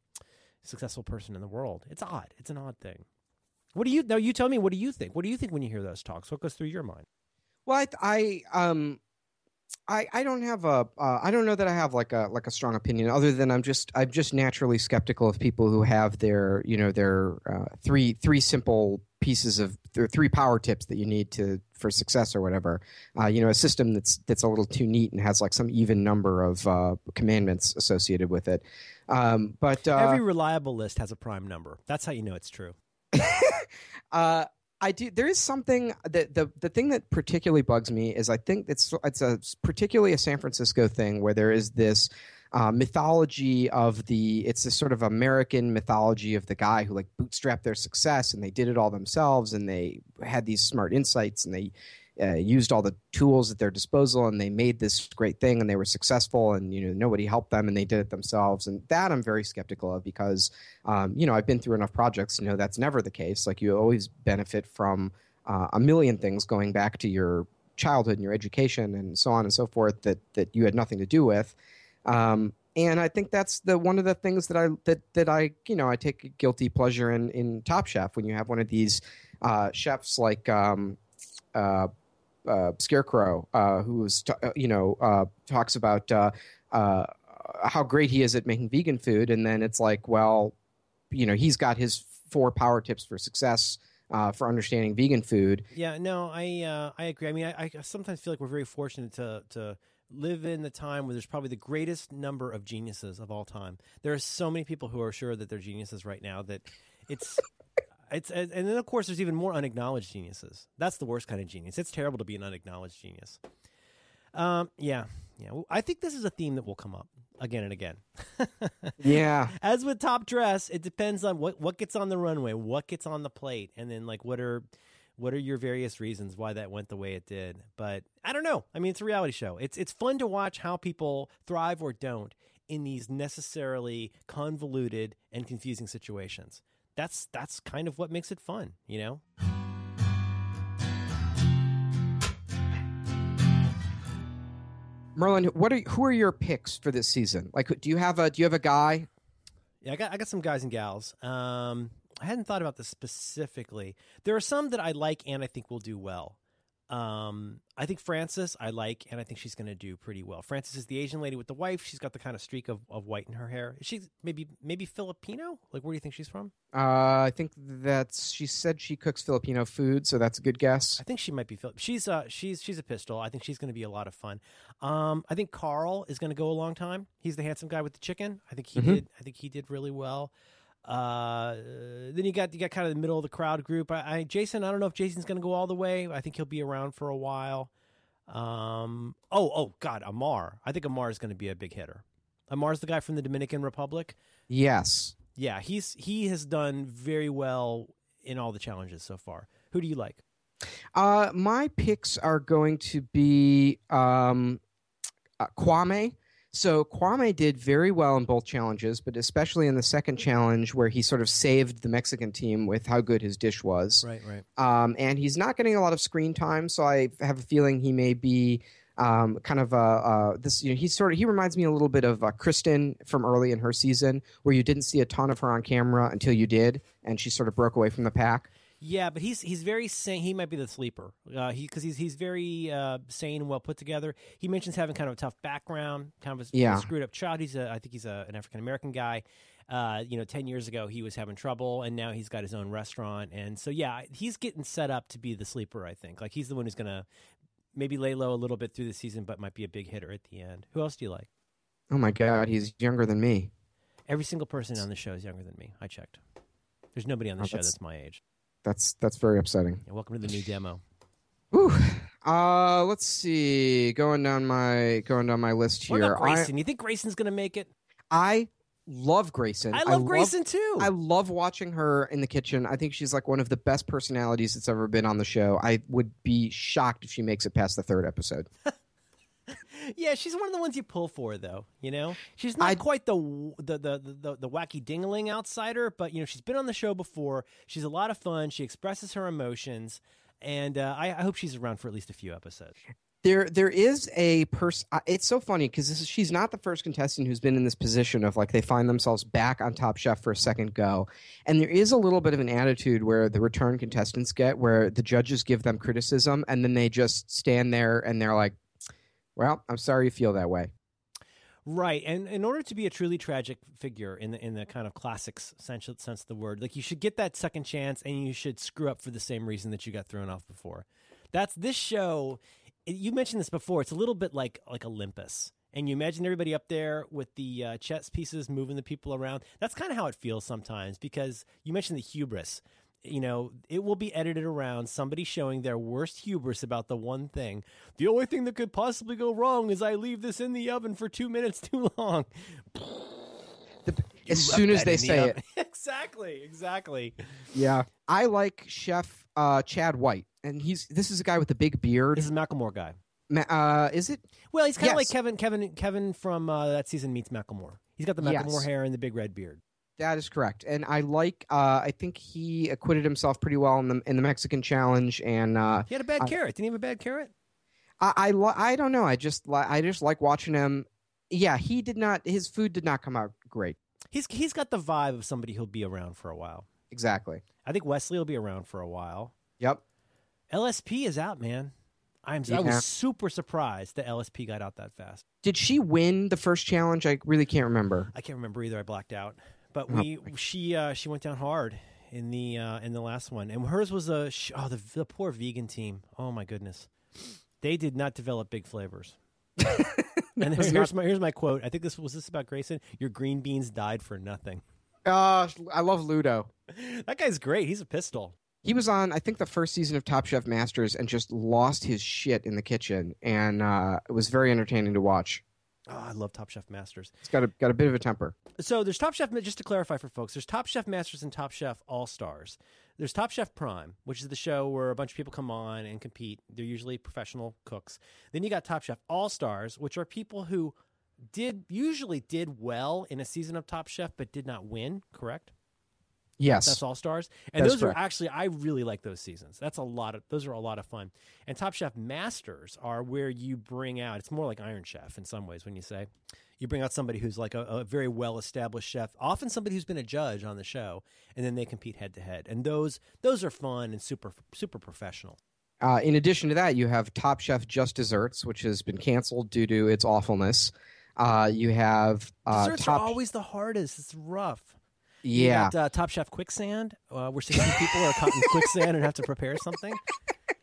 successful person in the world. It's odd. It's an odd thing. What do you now? You tell me. What do you think? What do you think when you hear those talks? What goes through your mind? Well, I, I um, I I don't have a uh, I don't know that I have like a like a strong opinion other than I'm just I'm just naturally skeptical of people who have their you know their uh, three three simple pieces of their three power tips that you need to for success or whatever. Uh, you know, a system that's that's a little too neat and has like some even number of uh, commandments associated with it. Um, but uh, Every reliable list has a prime number. That's how you know it's true. Uh, I do. There is something that the the thing that particularly bugs me is I think it's it's a particularly a San Francisco thing where there is this uh, mythology of the it's a sort of American mythology of the guy who like bootstrapped their success and they did it all themselves and they had these smart insights and they uh, used all the tools at their disposal and they made this great thing and they were successful and you know nobody helped them and they did it themselves. And that I'm very skeptical of because um, you know I've been through enough projects to know that's never the case. Like you always benefit from uh, a million things going back to your childhood and your education and so on and so forth that that you had nothing to do with. Um, and I think that's the one of the things that I that that I you know I take guilty pleasure in in Top Chef when you have one of these uh, chefs like um, uh, uh, Scarecrow, uh, who's t- uh, you know uh, talks about uh, how great he is at making vegan food, and then it's like, well, you know, he's got his four power tips for success for understanding vegan food. Yeah, no, I I agree. I mean, I, I sometimes feel like we're very fortunate to to live in the time where there's probably the greatest number of geniuses of all time. There are so many people who are sure that they're geniuses right now that it's it's and then of course there's even more unacknowledged geniuses. That's the worst kind of genius. It's terrible to be an unacknowledged genius. Um, yeah, yeah. Well, I think this is a theme that will come up again and again. Yeah, As with top dress, it depends on what what gets on the runway, what gets on the plate, and then like what are what are your various reasons why that went the way it did. But I don't know. I mean, it's a reality show. It's it's fun to watch how people thrive or don't in these necessarily convoluted and confusing situations. That's that's kind of what makes it fun, you know. Merlin, what are who are your picks for this season? Like, do you have a do you have a guy? Yeah, I got I got some guys and gals. Um, I hadn't thought about this specifically. There are some that I like and I think will do well. Um, I think Frances I like, and I think she's going to do pretty well. Frances is the Asian lady with the wife. She's got the kind of streak of, of white in her hair. She's maybe maybe Filipino? Like, where do you think she's from? Uh, I think that's she said she cooks Filipino food, so that's a good guess. I think she might be Philip. She's uh she's she's a pistol. I think she's going to be a lot of fun. Um, I think Carl is going to go a long time. He's the handsome guy with the chicken. I think he Mhm. did. I think he did really well. Uh, then you got you got kind of the middle of the crowd group. I, I Jason. I don't know if Jason's going to go all the way. I think he'll be around for a while. Um. Oh. Oh. God. Amar. I think Amar is going to be a big hitter. Amar's the guy from the Dominican Republic. Yes. Yeah. He's he has done very well in all the challenges so far. Who do you like? Uh, my picks are going to be um, uh, Kwame. So Kwame did very well in both challenges, but especially in the second challenge where he sort of saved the Mexican team with how good his dish was. Right. Right. Um, and he's not getting a lot of screen time, so I have a feeling he may be um, kind of uh, uh, this. You know, he's sort of he reminds me a little bit of uh, Kristen from early in her season, where you didn't see a ton of her on camera until you did, and she sort of broke away from the pack. Yeah, but he's he's very sane. He might be the sleeper. Uh, he because he's he's very uh, sane and well put together. He mentions having kind of a tough background, kind of a, Yeah. screwed up child. He's a I think he's a, an African American guy. Uh, you know, ten years ago he was having trouble, and now he's got his own restaurant. And so yeah, he's getting set up to be the sleeper. I think like he's the one who's gonna maybe lay low a little bit through the season, but might be a big hitter at the end. Who else do you like? Oh my God, he's younger than me. Every single person on the show is younger than me. I checked. There's nobody on the Oh, show that's- that's my age. That's that's very upsetting. Yeah, welcome to the new demo. Whew. Uh, let's see. Going down my going down my list What here. about Grayson? you think Grayson's gonna make it? I, I love Grayson. I love Grayson too. I love watching her in the kitchen. I think she's like one of the best personalities that's ever been on the show. I would be shocked if she makes it past the third episode. Yeah, she's one of the ones you pull for, though. You know, she's not I- quite the, the the the the wacky dingaling outsider, but you know, she's been on the show before. She's a lot of fun. She expresses her emotions, and uh, I, I hope she's around for at least a few episodes. There, there is a person. It's so funny because she's not the first contestant who's been in this position of like they find themselves back on Top Chef for a second go, and there is a little bit of an attitude where the return contestants get, where the judges give them criticism, and then they just stand there and they're like, "Well, I'm sorry you feel that way." Right, and in order to be a truly tragic figure in the in the kind of classic sense sense of the word, like you should get that second chance, and you should screw up for the same reason that you got thrown off before. That's this show. You mentioned this before. It's a little bit like like Olympus, and you imagine everybody up there with the uh, chess pieces moving the people around. That's kind of how it feels sometimes because you mentioned the hubris. You know, it will be edited around somebody showing their worst hubris about the one thing. The only thing that could possibly go wrong is I leave this in the oven for two minutes too long. As soon as they in the say it, exactly, exactly. yeah. I like Chef uh, Chad White, and he's this is a guy with a big beard. This is a Macklemore guy. Ma- Uh, is it? Well, he's kind of like Kevin, Kevin, Kevin from uh, that season meets Macklemore. He's got the Macklemore Yes. hair and the big red beard. That is correct, and I like. Uh, I think he acquitted himself pretty well in the in the Mexican challenge, and uh, He had a bad I- carrot. Didn't he have a bad carrot? I I, li- I don't know. I just li- I just like watching him. Yeah, he did not. His food did not come out great. He's he's got the vibe of somebody who'll be around for a while. Exactly. I think Wesley will be around for a while. Yep. LSP is out, man. I'm I was super surprised that LSP got out that fast. Did she win the first challenge? I really can't remember. I can't remember either. I blacked out. But Oh, we she uh, she went down hard in the uh, in the last one, and hers was a sh- oh the the poor vegan team. Oh my goodness, they did not develop big flavors. and here's not- my here's my quote. I think this was this about Grayson. Your green beans died for nothing. Uh, I love Ludo. That guy's great. He's a pistol. He was on, I think, the first season of Top Chef Masters, and just lost his shit in the kitchen, and uh, it was very entertaining to watch. Oh, I love Top Chef Masters. He's got a got a bit of a temper. So there's Top Chef. Just to clarify for folks, there's Top Chef Masters and Top Chef All Stars. There's Top Chef Prime, which is the show where a bunch of people come on and compete. They're usually professional cooks. Then you got Top Chef All Stars, which are people who did usually did well in a season of Top Chef but did not win. Correct? Yes. That's All Stars, and That's those correct. are actually I really like those seasons. That's a lot of those are a lot of fun. And Top Chef Masters are where you bring out. It's more like Iron Chef in some ways when you say you bring out somebody who's like a, a very well established chef, often somebody who's been a judge on the show, and then they compete head to head. And those those are fun and super super professional. Uh, in addition to that, you have Top Chef Just Desserts, which has been canceled due to its awfulness. Uh, you have uh, Desserts Top, are always the hardest. It's rough. Yeah, You got uh, Top Chef Quicksand, uh, where 16 people are caught in quicksand and have to prepare something.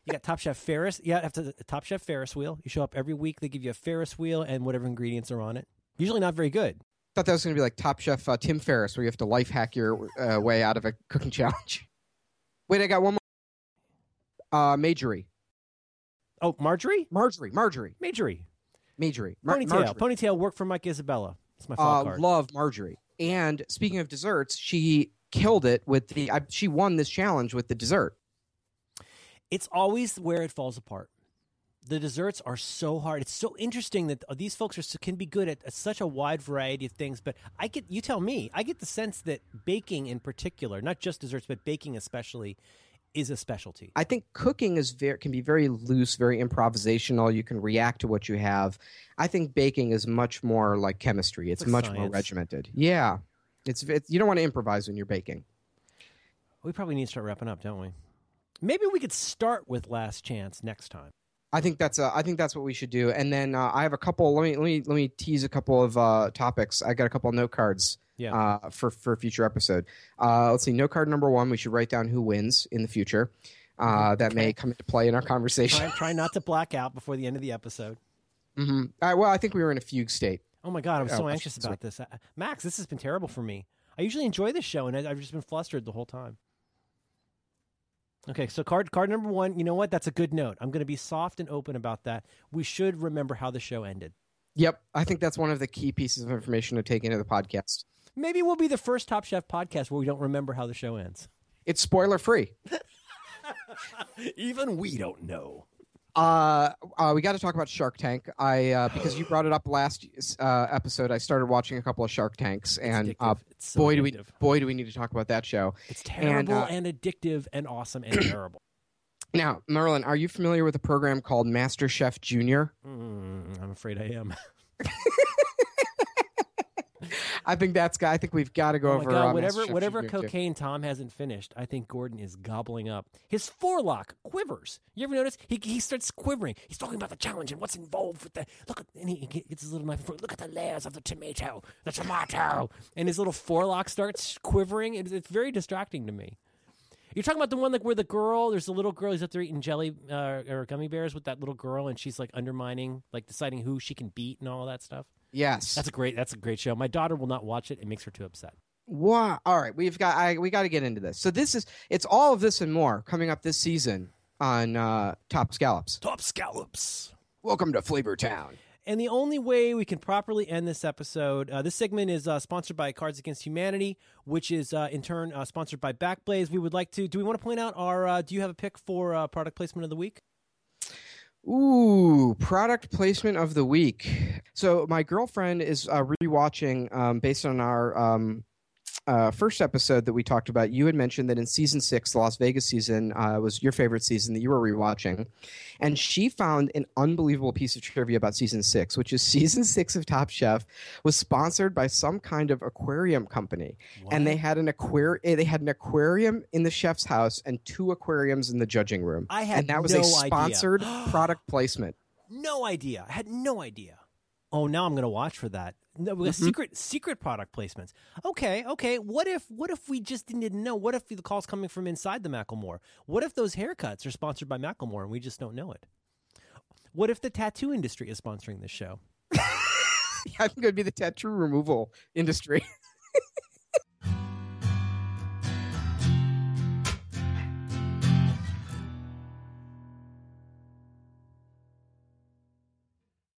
You got Top Chef Ferris. Yeah, have to Top Chef Ferris wheel. You show up every week. They give you a Ferris wheel and whatever ingredients are on it. Usually not very good. thought that was going to be like Top Chef uh, Tim Ferriss, where you have to life hack your uh, way out of a cooking challenge. Wait, I got one more. Uh, Majorie, Oh, Marjorie, Marjorie, Marjorie, Majorie, Majorie, Mar- ponytail, Marjorie. ponytail. Work for Mike Isabella. It's my uh, card. love Marjorie. And speaking of desserts, she killed it with the. I, she won this challenge with the dessert. it's always where it falls apart. The desserts are so hard. It's so interesting that these folks are can be good at, at such a wide variety of things. But I get you tell me, I get the sense that baking in particular, not just desserts, but baking especially, is a specialty. I think cooking is very can be very loose, very improvisational. You can react to what you have. I think baking is much more like chemistry. It's, much more regimented. Yeah, it's, it's you don't want to improvise when you're baking. We probably need to start wrapping up, don't we? Maybe we could start with Last Chance next time. I think that's uh, I think that's what we should do. And then uh, I have a couple. Let me let me let me tease a couple of uh, topics. I got a couple of note cards Yeah. uh, for for a future episode. Uh, let's see. Note card number one. We should write down who wins in the future. Uh, that may come into play in our conversation. try, try not to black out before the end of the episode. hmm All right, well, I think we were in a fugue state. Oh my god, I'm so let's- anxious about this. Uh, Max, this has been terrible for me. I usually enjoy this show, and I- I've just been flustered the whole time. Okay, so card card number one. You know what? That's a good note. I'm going to be soft and open about that. We should remember how the show ended. Yep, I think that's one of the key pieces of information to take into the podcast. Maybe we'll be the first Top Chef podcast where we don't remember how the show ends. It's spoiler free. Even we don't know. Uh, uh, we got to talk about Shark Tank. I uh, because you brought it up last uh, episode. I started watching a couple of Shark Tanks, and It's uh, addictive. So boy do we boy do we need to talk about that show. It's terrible uh, and addictive and awesome and terrible. Now, Merlin, are you familiar with a program called Master Chef Junior? Mm, I'm afraid I am. I think that's. I think we've got to go Oh over god! Whatever, whatever too. cocaine Tom hasn't finished, I think Gordon is gobbling up. His forelock quivers. You ever notice? He he starts quivering. He's talking about the challenge and what's involved with the look. At, and he, he gets his little knife. and Look at the layers of the tomato, the tomato, and his little forelock starts quivering. It's, it's very distracting to me. You're talking about the one like where the girl, there's a little girl who's up there eating jelly uh, or gummy bears with that little girl, and she's like undermining, like deciding who she can beat and all that stuff. Yes. That's a great. That's a great show. My daughter will not watch it. It makes her too upset. Wow. All right, we've got. I, we got to get into this. So this is. It's all of this and more coming up this season on uh, Top Scallops. Top scallops. Welcome to Flavor Town. And the only way we can properly end this episode, uh, this segment is uh, sponsored by Cards Against Humanity, which is uh, in turn uh, sponsored by Backblaze. We would like to. Do we want to point out our? Uh, do you have a pick for uh, product placement of the week? Ooh, product placement of the week. So my girlfriend is uh, rewatching um, based on our um, uh, first episode that we talked about. You had mentioned that in season six, the Las Vegas season uh, was your favorite season that you were rewatching, and she found an unbelievable piece of trivia about season six, which is season six of Top Chef was sponsored by some kind of aquarium company, and they had an aquarium. They had an aquarium in the chef's house and two aquariums in the judging room. I had and that was no a sponsored product placement. No idea. I had no idea. Oh, now I'm going to watch for that. No, Mm-hmm. secret secret product placements. Okay, okay. What if what if we just didn't know? What if the call's coming from inside the Macklemore? What if those haircuts are sponsored by Macklemore and we just don't know it? What if the tattoo industry is sponsoring this show? yeah, I think it would be the tattoo removal industry.